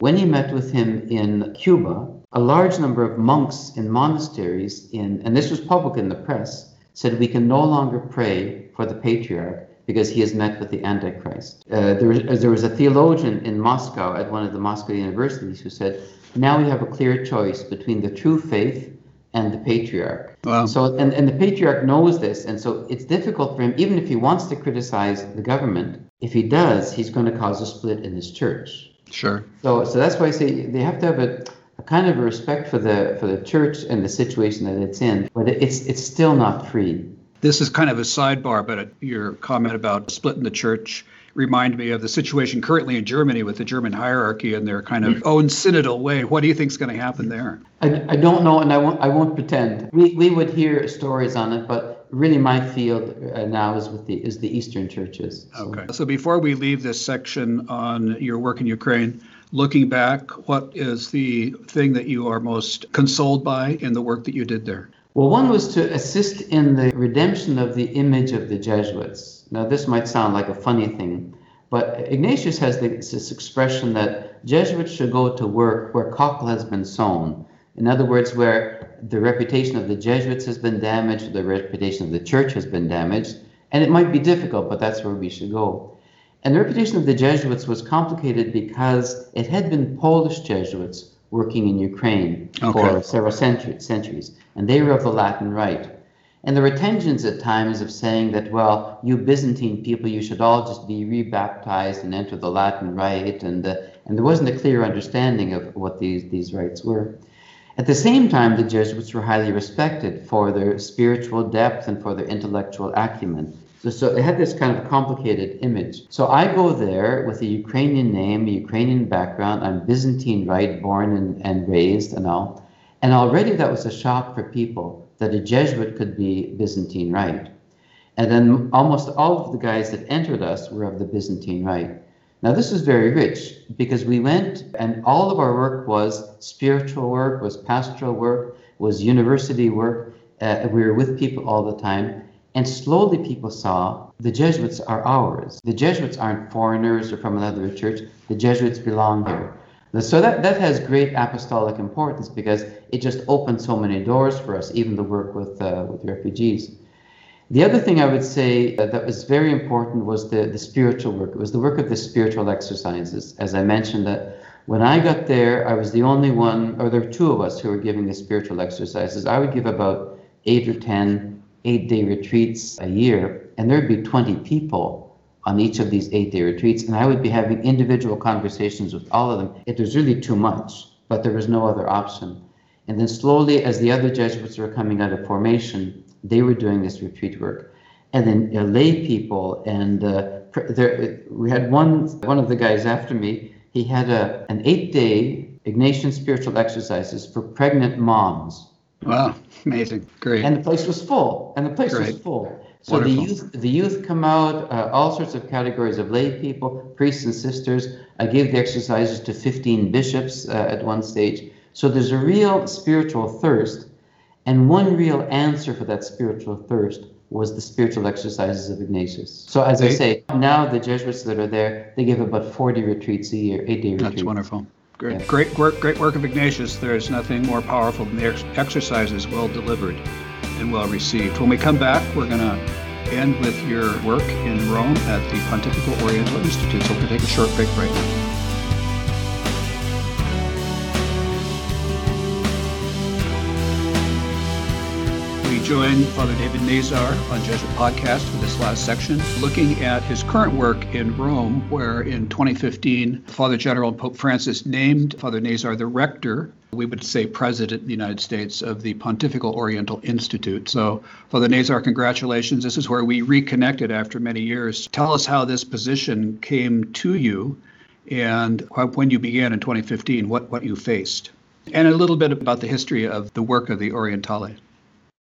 When he met with him in Cuba, a large number of monks in monasteries in and this was public in the press said we can no longer pray for the patriarch because he has met with the antichrist uh, there, there was a theologian in moscow at one of the moscow universities who said now we have a clear choice between the true faith and the patriarch. Wow. So and, and the patriarch knows this, and so it's difficult for him, even if he wants to criticize the government, if he does, he's going to cause a split in his church. Sure. So so that's why I say they have to have a, a kind of a respect for the for the church and the situation that it's in, but it's it's still not free. This is kind of a sidebar, but your comment about splitting the church remind me of the situation currently in Germany with the German hierarchy and their kind of mm. own synodal way. What do you think is going to happen there? I, I don't know, and I won't, I won't pretend. We, we would hear stories on it, but really my field uh, now is with the is the Eastern churches. So. Okay. So before we leave this section on your work in Ukraine, looking back, what is the thing that you are most consoled by in the work that you did there? Well, one was to assist in the redemption of the image of the Jesuits. Now, this might sound like a funny thing, but Ignatius has this expression that Jesuits should go to work where cockle has been sown. In other words, where the reputation of the Jesuits has been damaged, the reputation of the church has been damaged, and it might be difficult, but that's where we should go. And the reputation of the Jesuits was complicated because it had been Polish Jesuits working in Ukraine okay. for several centuries, and they were of the Latin Rite. And there were tensions at times of saying that, well, you Byzantine people, you should all just be rebaptized and enter the Latin rite. And, uh, and there wasn't a clear understanding of what these, these rites were. At the same time, the Jesuits were highly respected for their spiritual depth and for their intellectual acumen. So, so it had this kind of complicated image. So I go there with a Ukrainian name, a Ukrainian background. I'm Byzantine Rite, born and, and raised and all. And already that was a shock for people that a Jesuit could be Byzantine Rite. And then almost all of the guys that entered us were of the Byzantine Rite. Now, this is very rich because we went and all of our work was spiritual work, was pastoral work, was university work. Uh, we were with people all the time. And slowly people saw the Jesuits are ours. The Jesuits aren't foreigners or from another church. The Jesuits belong here. So that, that has great apostolic importance because it just opened so many doors for us, even the work with, uh, with refugees. The other thing I would say that, that was very important was the, the spiritual work. It was the work of the spiritual exercises. As I mentioned, that when I got there, I was the only one, or there were two of us who were giving the spiritual exercises. I would give about eight or ten eight day retreats a year, and there'd be 20 people on each of these eight day retreats, and I would be having individual conversations with all of them. It was really too much, but there was no other option. And then slowly, as the other Jesuits were coming out of formation, they were doing this retreat work. And then lay people, and uh, there, we had one, one of the guys after me, he had a, an eight day Ignatian spiritual exercises for pregnant moms. Wow, amazing, great. And the place was full, and the place great. was full. So Wonderful. the youth, the youth come out, uh, all sorts of categories of lay people, priests and sisters. I gave the exercises to 15 bishops uh, at one stage. So there's a real spiritual thirst and one real answer for that spiritual thirst was the spiritual exercises of Ignatius. So as I say, now the Jesuits that are there, they give about 40 retreats a year, eight-day retreats. That's wonderful. Great, yeah. great work, great work of Ignatius. There is nothing more powerful than the ex- exercises well delivered and well received. When we come back, we're going to end with your work in Rome at the Pontifical Oriental Institute. So we're going to take a short break right now. Join Father David Nazar on Jesuit Podcast for this last section, looking at his current work in Rome, where in 2015, Father General Pope Francis named Father Nazar the rector, we would say president in the United States, of the Pontifical Oriental Institute. So, Father Nazar, congratulations. This is where we reconnected after many years. Tell us how this position came to you and when you began in 2015, what, what you faced. And a little bit about the history of the work of the Orientale.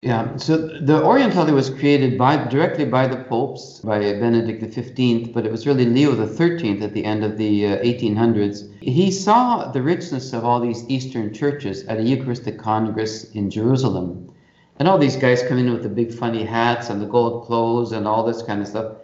Yeah, so the Orientale was created by directly by the popes, by Benedict XV, but it was really Leo XIII at the end of the uh, 1800s. He saw the richness of all these Eastern churches at a Eucharistic Congress in Jerusalem. And all these guys come in with the big funny hats and the gold clothes and all this kind of stuff.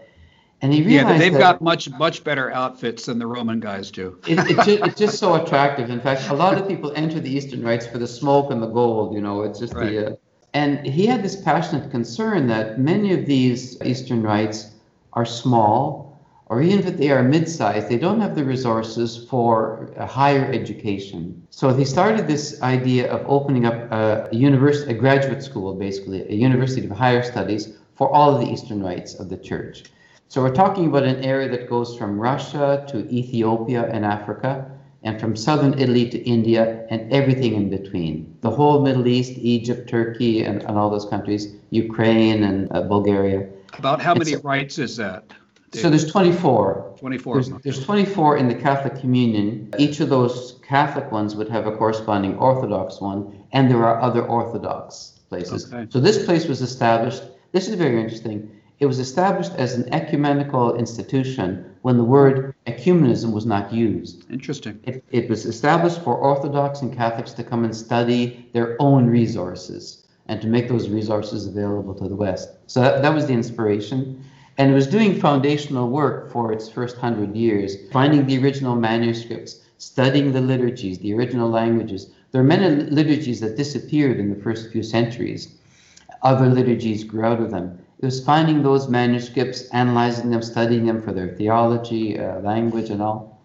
And he realized yeah, they've that, got much much better outfits than the Roman guys do. it, it just, it's just so attractive. In fact, a lot of people enter the Eastern rites for the smoke and the gold. You know, it's just right. the uh, and he had this passionate concern that many of these Eastern rites are small, or even if they are mid sized, they don't have the resources for higher education. So he started this idea of opening up a, university, a graduate school, basically, a university of higher studies for all of the Eastern rites of the church. So we're talking about an area that goes from Russia to Ethiopia and Africa, and from southern Italy to India and everything in between. The whole Middle East, Egypt, Turkey, and, and all those countries, Ukraine and uh, Bulgaria. About how many so, rites is that? David? So there's 24. 24. There's, there's 24 in the Catholic Communion. Each of those Catholic ones would have a corresponding Orthodox one, and there are other Orthodox places. Okay. So this place was established. This is very interesting. It was established as an ecumenical institution when the word ecumenism was not used. Interesting. It, it was established for Orthodox and Catholics to come and study their own resources and to make those resources available to the West. So that, that was the inspiration. And it was doing foundational work for its first hundred years, finding the original manuscripts, studying the liturgies, the original languages. There are many liturgies that disappeared in the first few centuries. Other liturgies grew out of them. It was finding those manuscripts, analyzing them, studying them for their theology, uh, language, and all.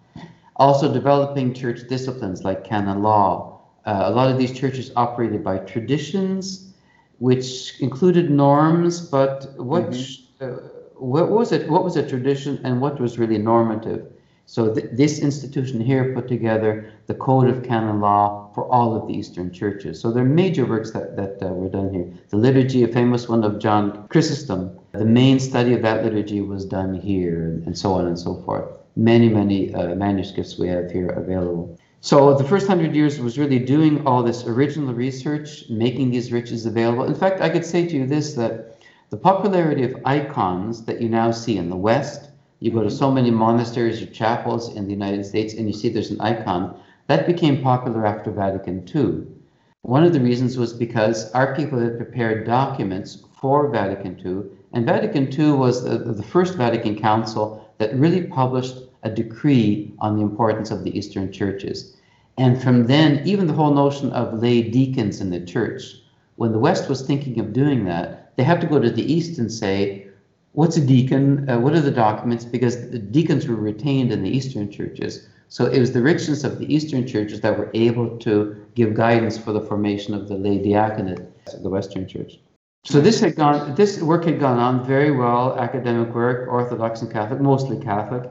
Also developing church disciplines like canon law. Uh, a lot of these churches operated by traditions, which included norms, but what, mm-hmm. uh, what was it? What was a tradition, and what was really normative? So th- this institution here put together the code of canon law for all of the Eastern churches. So there are major works that, that uh, were done here. The liturgy, a famous one of John Chrysostom, the main study of that liturgy was done here, and, and so on and so forth. Many, many uh, manuscripts we have here available. So the first hundred years was really doing all this original research, making these riches available. In fact, I could say to you this that the popularity of icons that you now see in the West, you go to so many monasteries or chapels in the United States and you see there's an icon, that became popular after Vatican II. One of the reasons was because our people had prepared documents for Vatican II, and Vatican II was the, the first Vatican Council that really published a decree on the importance of the Eastern churches. And from then, even the whole notion of lay deacons in the church, when the West was thinking of doing that, they had to go to the East and say, What's a deacon? Uh, what are the documents? Because the deacons were retained in the Eastern churches. So it was the richness of the Eastern churches that were able to give guidance for the formation of the lay diaconate, of the Western church. So this had gone, this work had gone on very well, academic work, Orthodox and Catholic, mostly Catholic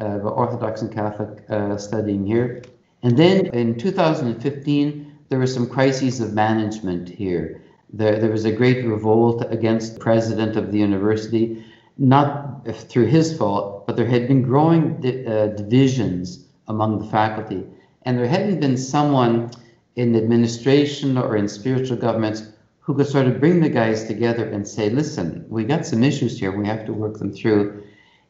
uh, Orthodox and Catholic uh, studying here. And then in 2015, there were some crises of management here. There, there was a great revolt against the president of the university, not through his fault, but there had been growing di- uh, divisions among the faculty. And there hadn't been someone in administration or in spiritual governments who could sort of bring the guys together and say, listen, we got some issues here, we have to work them through.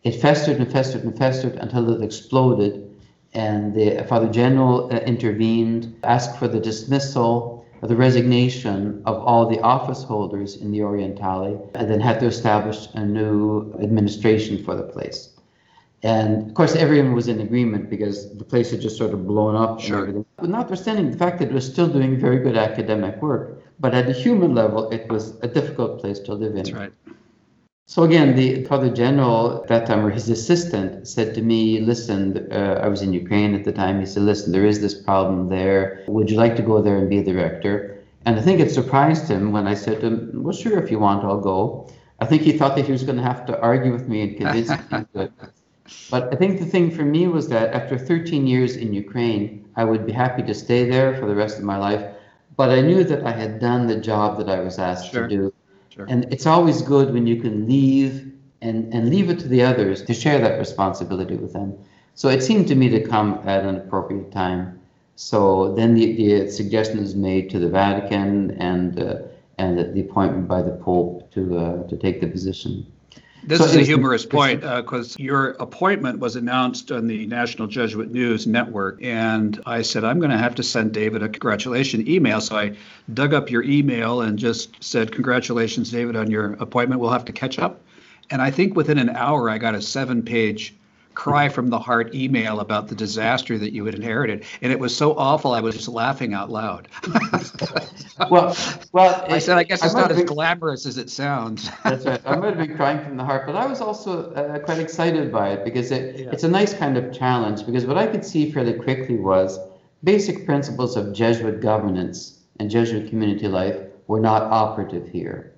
It festered and festered and festered until it exploded, and the Father General uh, intervened, asked for the dismissal, the resignation of all the office holders in the Orientale, and then had to establish a new administration for the place. And of course, everyone was in agreement because the place had just sort of blown up sure. and everything. But notwithstanding the fact that it was still doing very good academic work, but at the human level, it was a difficult place to live in. That's right. So again, the Father General at that time, or his assistant, said to me, "Listen, uh, I was in Ukraine at the time. He said, "Listen, there is this problem there. Would you like to go there and be the rector?" And I think it surprised him when I said to him, "Well, sure, if you want, I'll go." I think he thought that he was going to have to argue with me and convince me to But I think the thing for me was that after 13 years in Ukraine, I would be happy to stay there for the rest of my life. But I knew that I had done the job that I was asked sure. to do Sure. And it's always good when you can leave and, and leave it to the others to share that responsibility with them. So it seemed to me to come at an appropriate time. So then the, the suggestion is made to the Vatican and uh, and the appointment by the Pope to uh, to take the position. This so is a humorous point because uh, your appointment was announced on the National Jesuit News Network. And I said, I'm going to have to send David a congratulation email. So I dug up your email and just said, Congratulations, David, on your appointment. We'll have to catch up. And I think within an hour, I got a seven page cry from the heart email about the disaster that you had inherited, and it was so awful. I was just laughing out loud. well, well, I said, I guess it's not as been, glamorous as it sounds. that's right. I might have been crying from the heart, but I was also uh, quite excited by it because it, yeah. it's a nice kind of challenge. Because what I could see fairly quickly was basic principles of Jesuit governance and Jesuit community life were not operative here.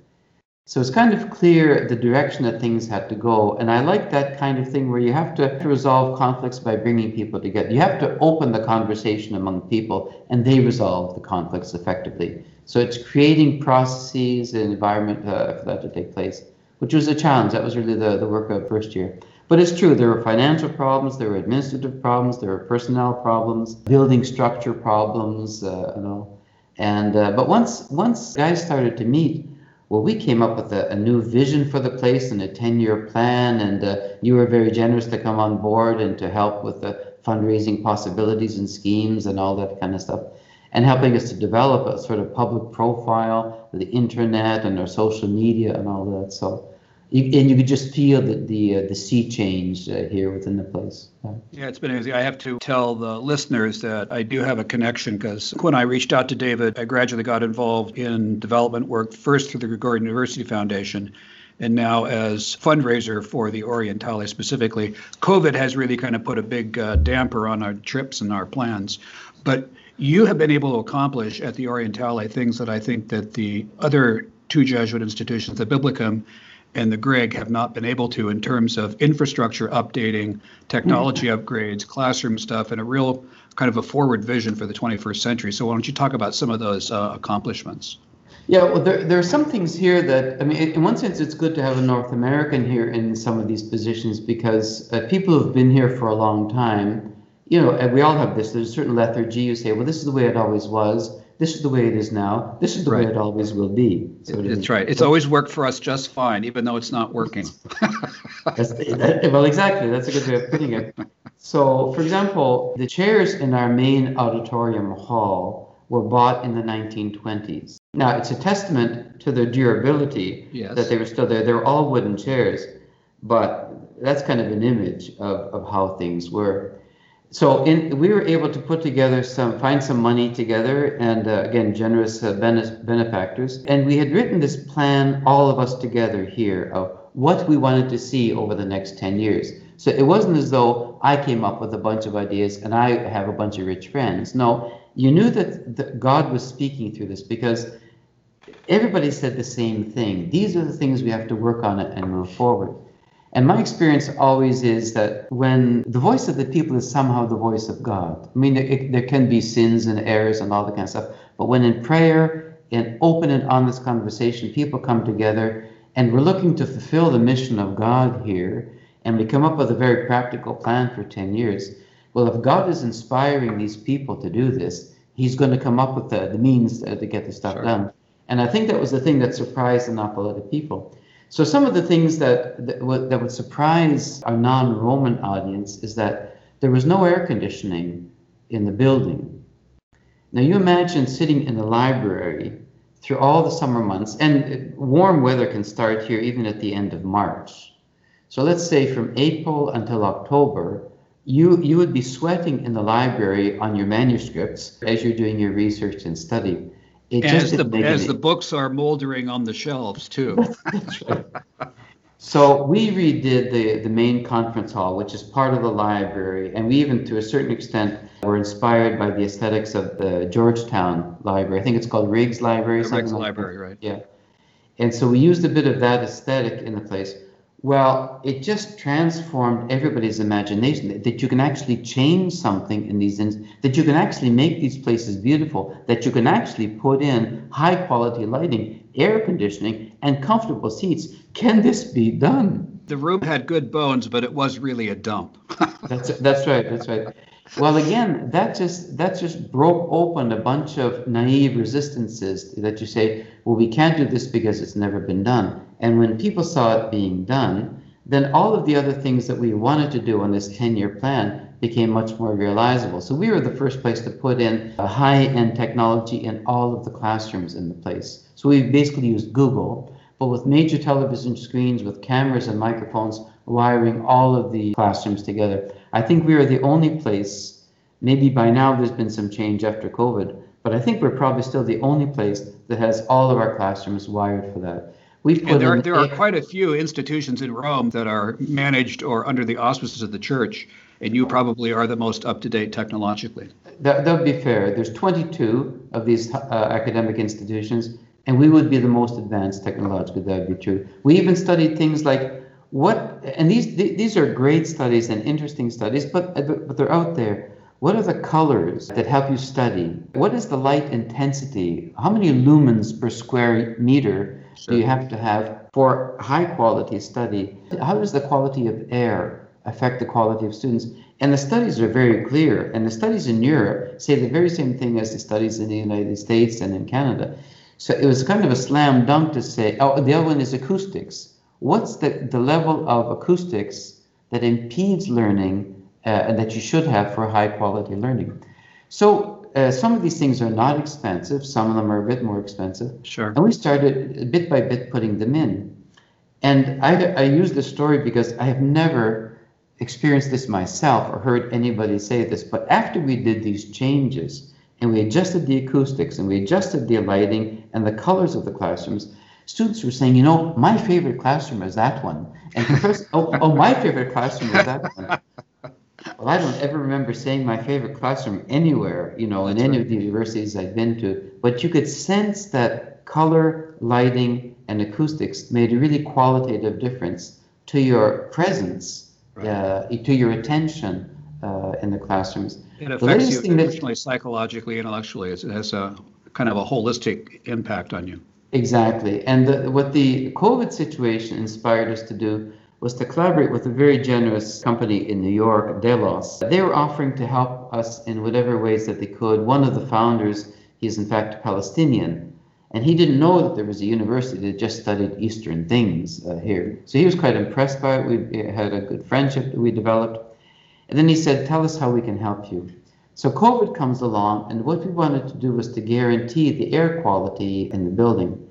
So it's kind of clear the direction that things had to go. And I like that kind of thing where you have to resolve conflicts by bringing people together. You have to open the conversation among people and they resolve the conflicts effectively. So it's creating processes and environment uh, for that to take place, which was a challenge. That was really the, the work of first year. But it's true, there were financial problems, there were administrative problems, there were personnel problems, building structure problems, uh, you know. And uh, but once once guys started to meet, well, we came up with a, a new vision for the place and a 10 year plan, and uh, you were very generous to come on board and to help with the fundraising possibilities and schemes and all that kind of stuff, and helping us to develop a sort of public profile, the internet and our social media and all that. So you, and you could just feel the the, uh, the sea change uh, here within the place. Yeah. yeah, it's been amazing. I have to tell the listeners that I do have a connection because when I reached out to David, I gradually got involved in development work first through the Gregorian University Foundation and now as fundraiser for the Orientale specifically. COVID has really kind of put a big uh, damper on our trips and our plans. But you have been able to accomplish at the Orientale things that I think that the other two Jesuit institutions, the Biblicum and the Greg have not been able to in terms of infrastructure updating, technology mm-hmm. upgrades, classroom stuff, and a real kind of a forward vision for the 21st century. So why don't you talk about some of those uh, accomplishments? Yeah, well, there, there are some things here that, I mean, in one sense, it's good to have a North American here in some of these positions because uh, people who've been here for a long time you know, and we all have this. There's a certain lethargy. You say, well, this is the way it always was. This is the way it is now. This is the Right. way it always will be. So it That's is- right. It's always worked for us just fine, even though it's not working. That, well, exactly. That's a good way of putting it. So, for example, the chairs in our main auditorium hall were bought in the 1920s. Now, it's a testament to their durability Yes. that they were still there. They were all wooden chairs, but that's kind of an image of, of how things were. So, in, we were able to put together some, find some money together, and uh, again, generous uh, bene- benefactors. And we had written this plan, all of us together here, of what we wanted to see over the next 10 years. So it wasn't as though I came up with a bunch of ideas and I have a bunch of rich friends. No, you knew that, that God was speaking through this because everybody said the same thing. These are the things we have to work on and move forward. And my experience always is that when the voice of the people is somehow the voice of God, I mean, it, there can be sins and errors and all that kind of stuff, but when in prayer, in open and honest conversation, people come together and we're looking to fulfill the mission of God here, and we come up with a very practical plan for 10 years. Well, if God is inspiring these people to do this, He's going to come up with the, the means to, to get the stuff Sure. done. And I think that was the thing that surprised an awful lot of people. So some of the things that that would, that would surprise our non-Roman audience is that there was no air conditioning in the building. Now you imagine sitting in the library through all the summer months, and warm weather can start here even at the end of March. So let's say from April until October, you you would be sweating in the library on your manuscripts as you're doing your research and study. It As the, as the books are moldering on the shelves too. Right. So we redid the, the main conference hall, which is part of the library, and we even, to a certain extent, were inspired by the aesthetics of the Georgetown Library. I think it's called Riggs Library. The something Riggs like that. Library, right? Yeah. And so we used a bit of that aesthetic in the place. Well, it just transformed everybody's imagination that, that you can actually change something in these, that you can actually make these places beautiful, that you can actually put in high quality lighting, air conditioning, and comfortable seats. Can this be done? The room had good bones, but it was really a dump. That's that's right. That's right. Well, again, that just that just broke open a bunch of naive resistances that you say, well, we can't do this because it's never been done. And when people saw it being done, then all of the other things that we wanted to do on this 10-year plan became much more realizable. So we were the first place to put in a high-end technology in all of the classrooms in the place. So we basically used Google, but with major television screens, with cameras and microphones, wiring all of the classrooms together. I think we are the only place, maybe by now there's been some change after COVID, but I think we're probably still the only place that has all of our classrooms wired for that. We've put And there, there are quite a few institutions in Rome that are managed or under the auspices of the church, and you probably are the most up to date technologically. That, that would be fair. There's 22 of these uh, academic institutions, and we would be the most advanced technologically. That would be true. We even studied things like what, and these these are great studies and interesting studies, but uh, but but they're out there. What are the colors that help you study? What is the light intensity? How many lumens per square meter do you have to have for high quality study? How does the quality of air affect the quality of students? And the studies are very clear. And the studies in Europe say the very same thing as the studies in the United States and in Canada. So it was kind of a slam dunk to say, oh, the other one is acoustics. What's the, the level of acoustics that impedes learning uh, and that you should have for high quality learning? So uh, some of these things are not expensive, some of them are a bit more expensive. Sure. And we started bit by bit putting them in. And I, I use this story because I have never experienced this myself or heard anybody say this. But after we did these changes and we adjusted the acoustics and we adjusted the lighting and the colors of the classrooms, students were saying, you know, my favorite classroom is that one. And professor, oh, oh, my favorite classroom is that one. Well, I don't ever remember saying my favorite classroom anywhere, you know, in That's any right. of the universities I've been to. But you could sense that color, lighting, and acoustics made a really qualitative difference to your presence, Right. uh, to your attention uh, in the classrooms. It affects you thing that- psychologically, intellectually. It has a kind of a holistic impact on you. Exactly. And the, what the COVID situation inspired us to do was to collaborate with a very generous company in New York, Delos. They were offering to help us in whatever ways that they could. One of the founders, he's in fact Palestinian, and he didn't know that there was a university that just studied Eastern things uh, here. So he was quite impressed by it. We had a good friendship that we developed. And then he said, Tell us how we can help you. So COVID comes along, and what we wanted to do was to guarantee the air quality in the building.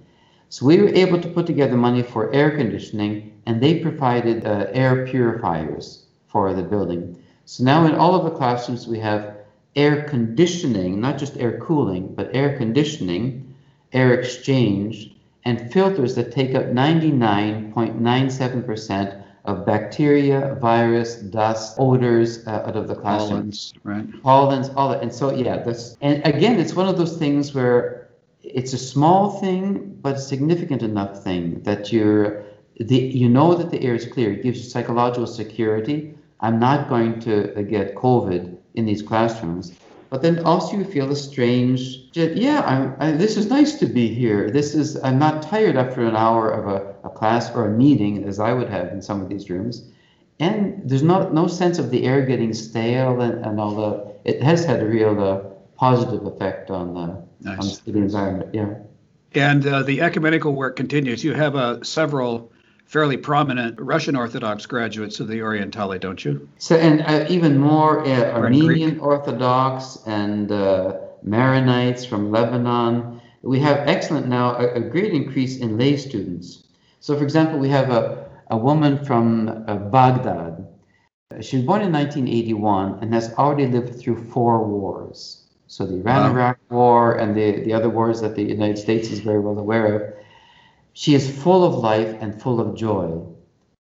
So we were able to put together money for air conditioning, and they provided uh, air purifiers for the building. So now in all of the classrooms, we have air conditioning, not just air cooling, but air conditioning, air exchange, and filters that take up 99.97% of bacteria, virus, dust, odors uh, out of the classroom. Pollens, right? Pollens, all that. And so, yeah, this, and again, it's one of those things where it's a small thing, but a significant enough thing that you're, the, you know that the air is clear. It gives you psychological security. I'm not going to uh, get COVID in these classrooms. But then also you feel a strange, yeah, I, this is nice to be here. This is, I'm not tired after an hour of a, a class or a meeting as I would have in some of these rooms. And there's not no sense of the air getting stale and, and all the, it has had a real uh, positive effect on the, nice. on the environment. Yeah. And uh, the ecumenical work continues. You have uh, several fairly prominent Russian Orthodox graduates of the Orientale, don't you? So, and uh, even more uh, Armenian Orthodox and uh, Maronites from Lebanon. We have excellent now, a, a, great increase in lay students. So, for example, we have a, a woman from uh, Baghdad. She was born in 1981 and has already lived through four wars. So, the Iran Iraq wow. War and the, the other wars that the United States is very well aware of. She is full of life and full of joy,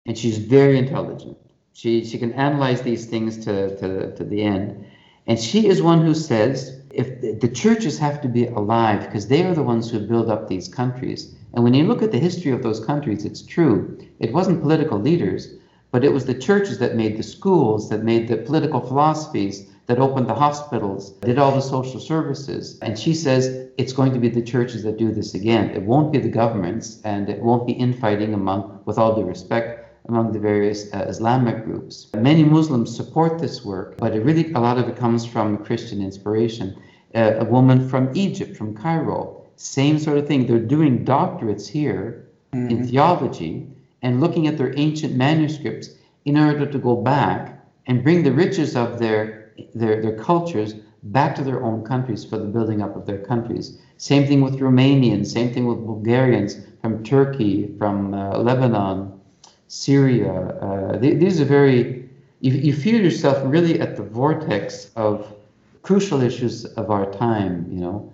and she's very intelligent. She, she can analyze these things to, to, to the end. And she is one who says if the, the churches have to be alive because they are the ones who build up these countries. And when you look at the history of those countries, it's true. It wasn't political leaders, but it was the churches that made the schools, that made the political philosophies, that opened the hospitals, did all the social services. And she says it's going to be the churches that do this again. It won't be the governments, and it won't be infighting among, with all due respect, among the various uh, Islamic groups. Many Muslims support this work, but it really a lot of it comes from Christian inspiration. Uh, a woman from Egypt, from Cairo, same sort of thing. They're doing doctorates here mm-hmm. in theology and looking at their ancient manuscripts in order to go back and bring the riches of their their, their cultures back to their own countries for the building up of their countries. Same thing with Romanians, same thing with Bulgarians from Turkey, from uh, Lebanon, Syria. Uh, th- these are very, you, you feel yourself really at the vortex of crucial issues of our time, you know.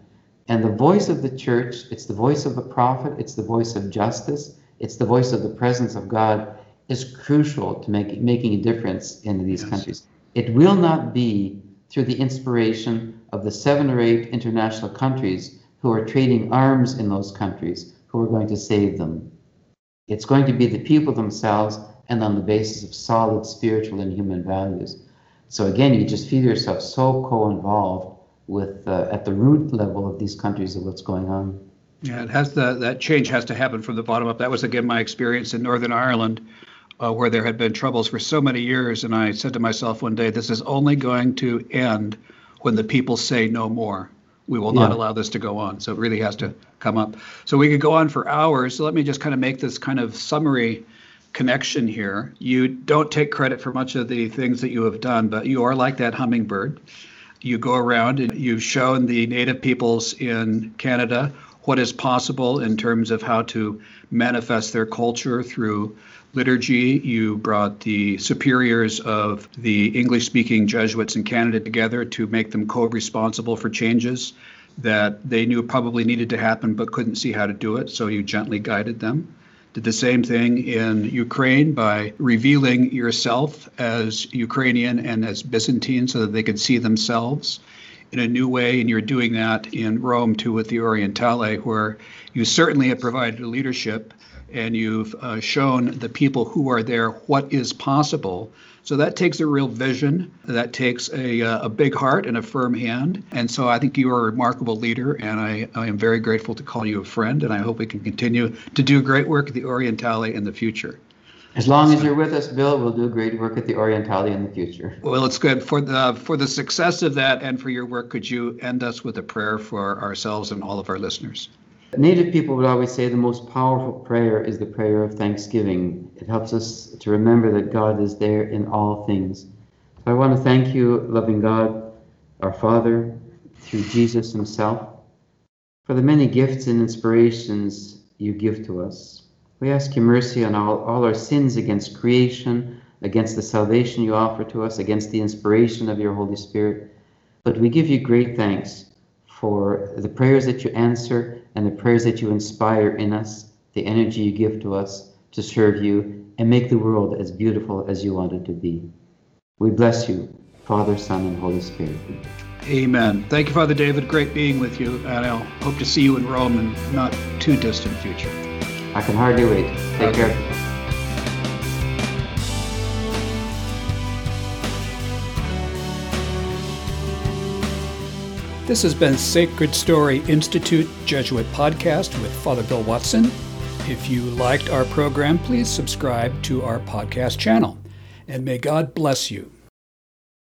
And the voice of the church, it's the voice of the prophet, it's the voice of justice, it's the voice of the presence of God, is crucial to make, making a difference in these yes. countries. It will not be through the inspiration of the seven or eight international countries who are trading arms in those countries who are going to save them. It's going to be the people themselves and on the basis of solid spiritual and human values. So again, you just feel yourself so co-involved with uh, at the root level of these countries of what's going on. Yeah, it has the, that change has to happen from the bottom up. That was again my experience in Northern Ireland uh, where there had been troubles for so many years. And I said to myself one day, this is only going to end when the people say no more. We will not allow this to go on. So it really has to come up. So we could go on for hours. So let me just kind of make this kind of summary connection here. You don't take credit for much of the things that you have done, but you are like that hummingbird. You go around and you've shown the native peoples in Canada what is possible in terms of how to manifest their culture through liturgy. You brought the superiors of the English speaking Jesuits in Canada together to make them co responsible for changes that they knew probably needed to happen but couldn't see how to do it. So you gently guided them. Did the same thing in Ukraine by revealing yourself as Ukrainian and as Byzantine so that they could see themselves in a new way. And you're doing that in Rome too with the Orientale, where you certainly have provided leadership and you've uh, shown the people who are there what is possible. So that takes a real vision. That takes a, uh, a big heart and a firm hand. And so I think you are a remarkable leader, and I, I am very grateful to call you a friend. And I hope we can continue to do great work at the Orientale in the future. As long as you're with us, Bill, we'll do great work at the Orientale in the future. Well, it's good for the for the success of that and for your work. Could you end us with a prayer for ourselves and all of our listeners? Native people would always say the most powerful prayer is the prayer of thanksgiving. It helps us to remember that God is there in all things. So I want to thank you, loving God, our Father, through Jesus Himself, for the many gifts and inspirations you give to us. We ask you mercy on all, all our sins against creation, against the salvation you offer to us, against the inspiration of your Holy Spirit. But we give you great thanks for the prayers that you answer and the prayers that you inspire in us, the energy you give to us to serve you and make the world as beautiful as you want it to be. We bless you, Father, Son, and Holy Spirit. Amen. Thank you, Father David. Great being with you, and I'll hope to see you in Rome in not too distant future. I can hardly wait. Take okay. care. This has been Sacred Story Institute Jesuit Podcast with Father Bill Watson. If you liked our program, please subscribe to our podcast channel. And may God bless you.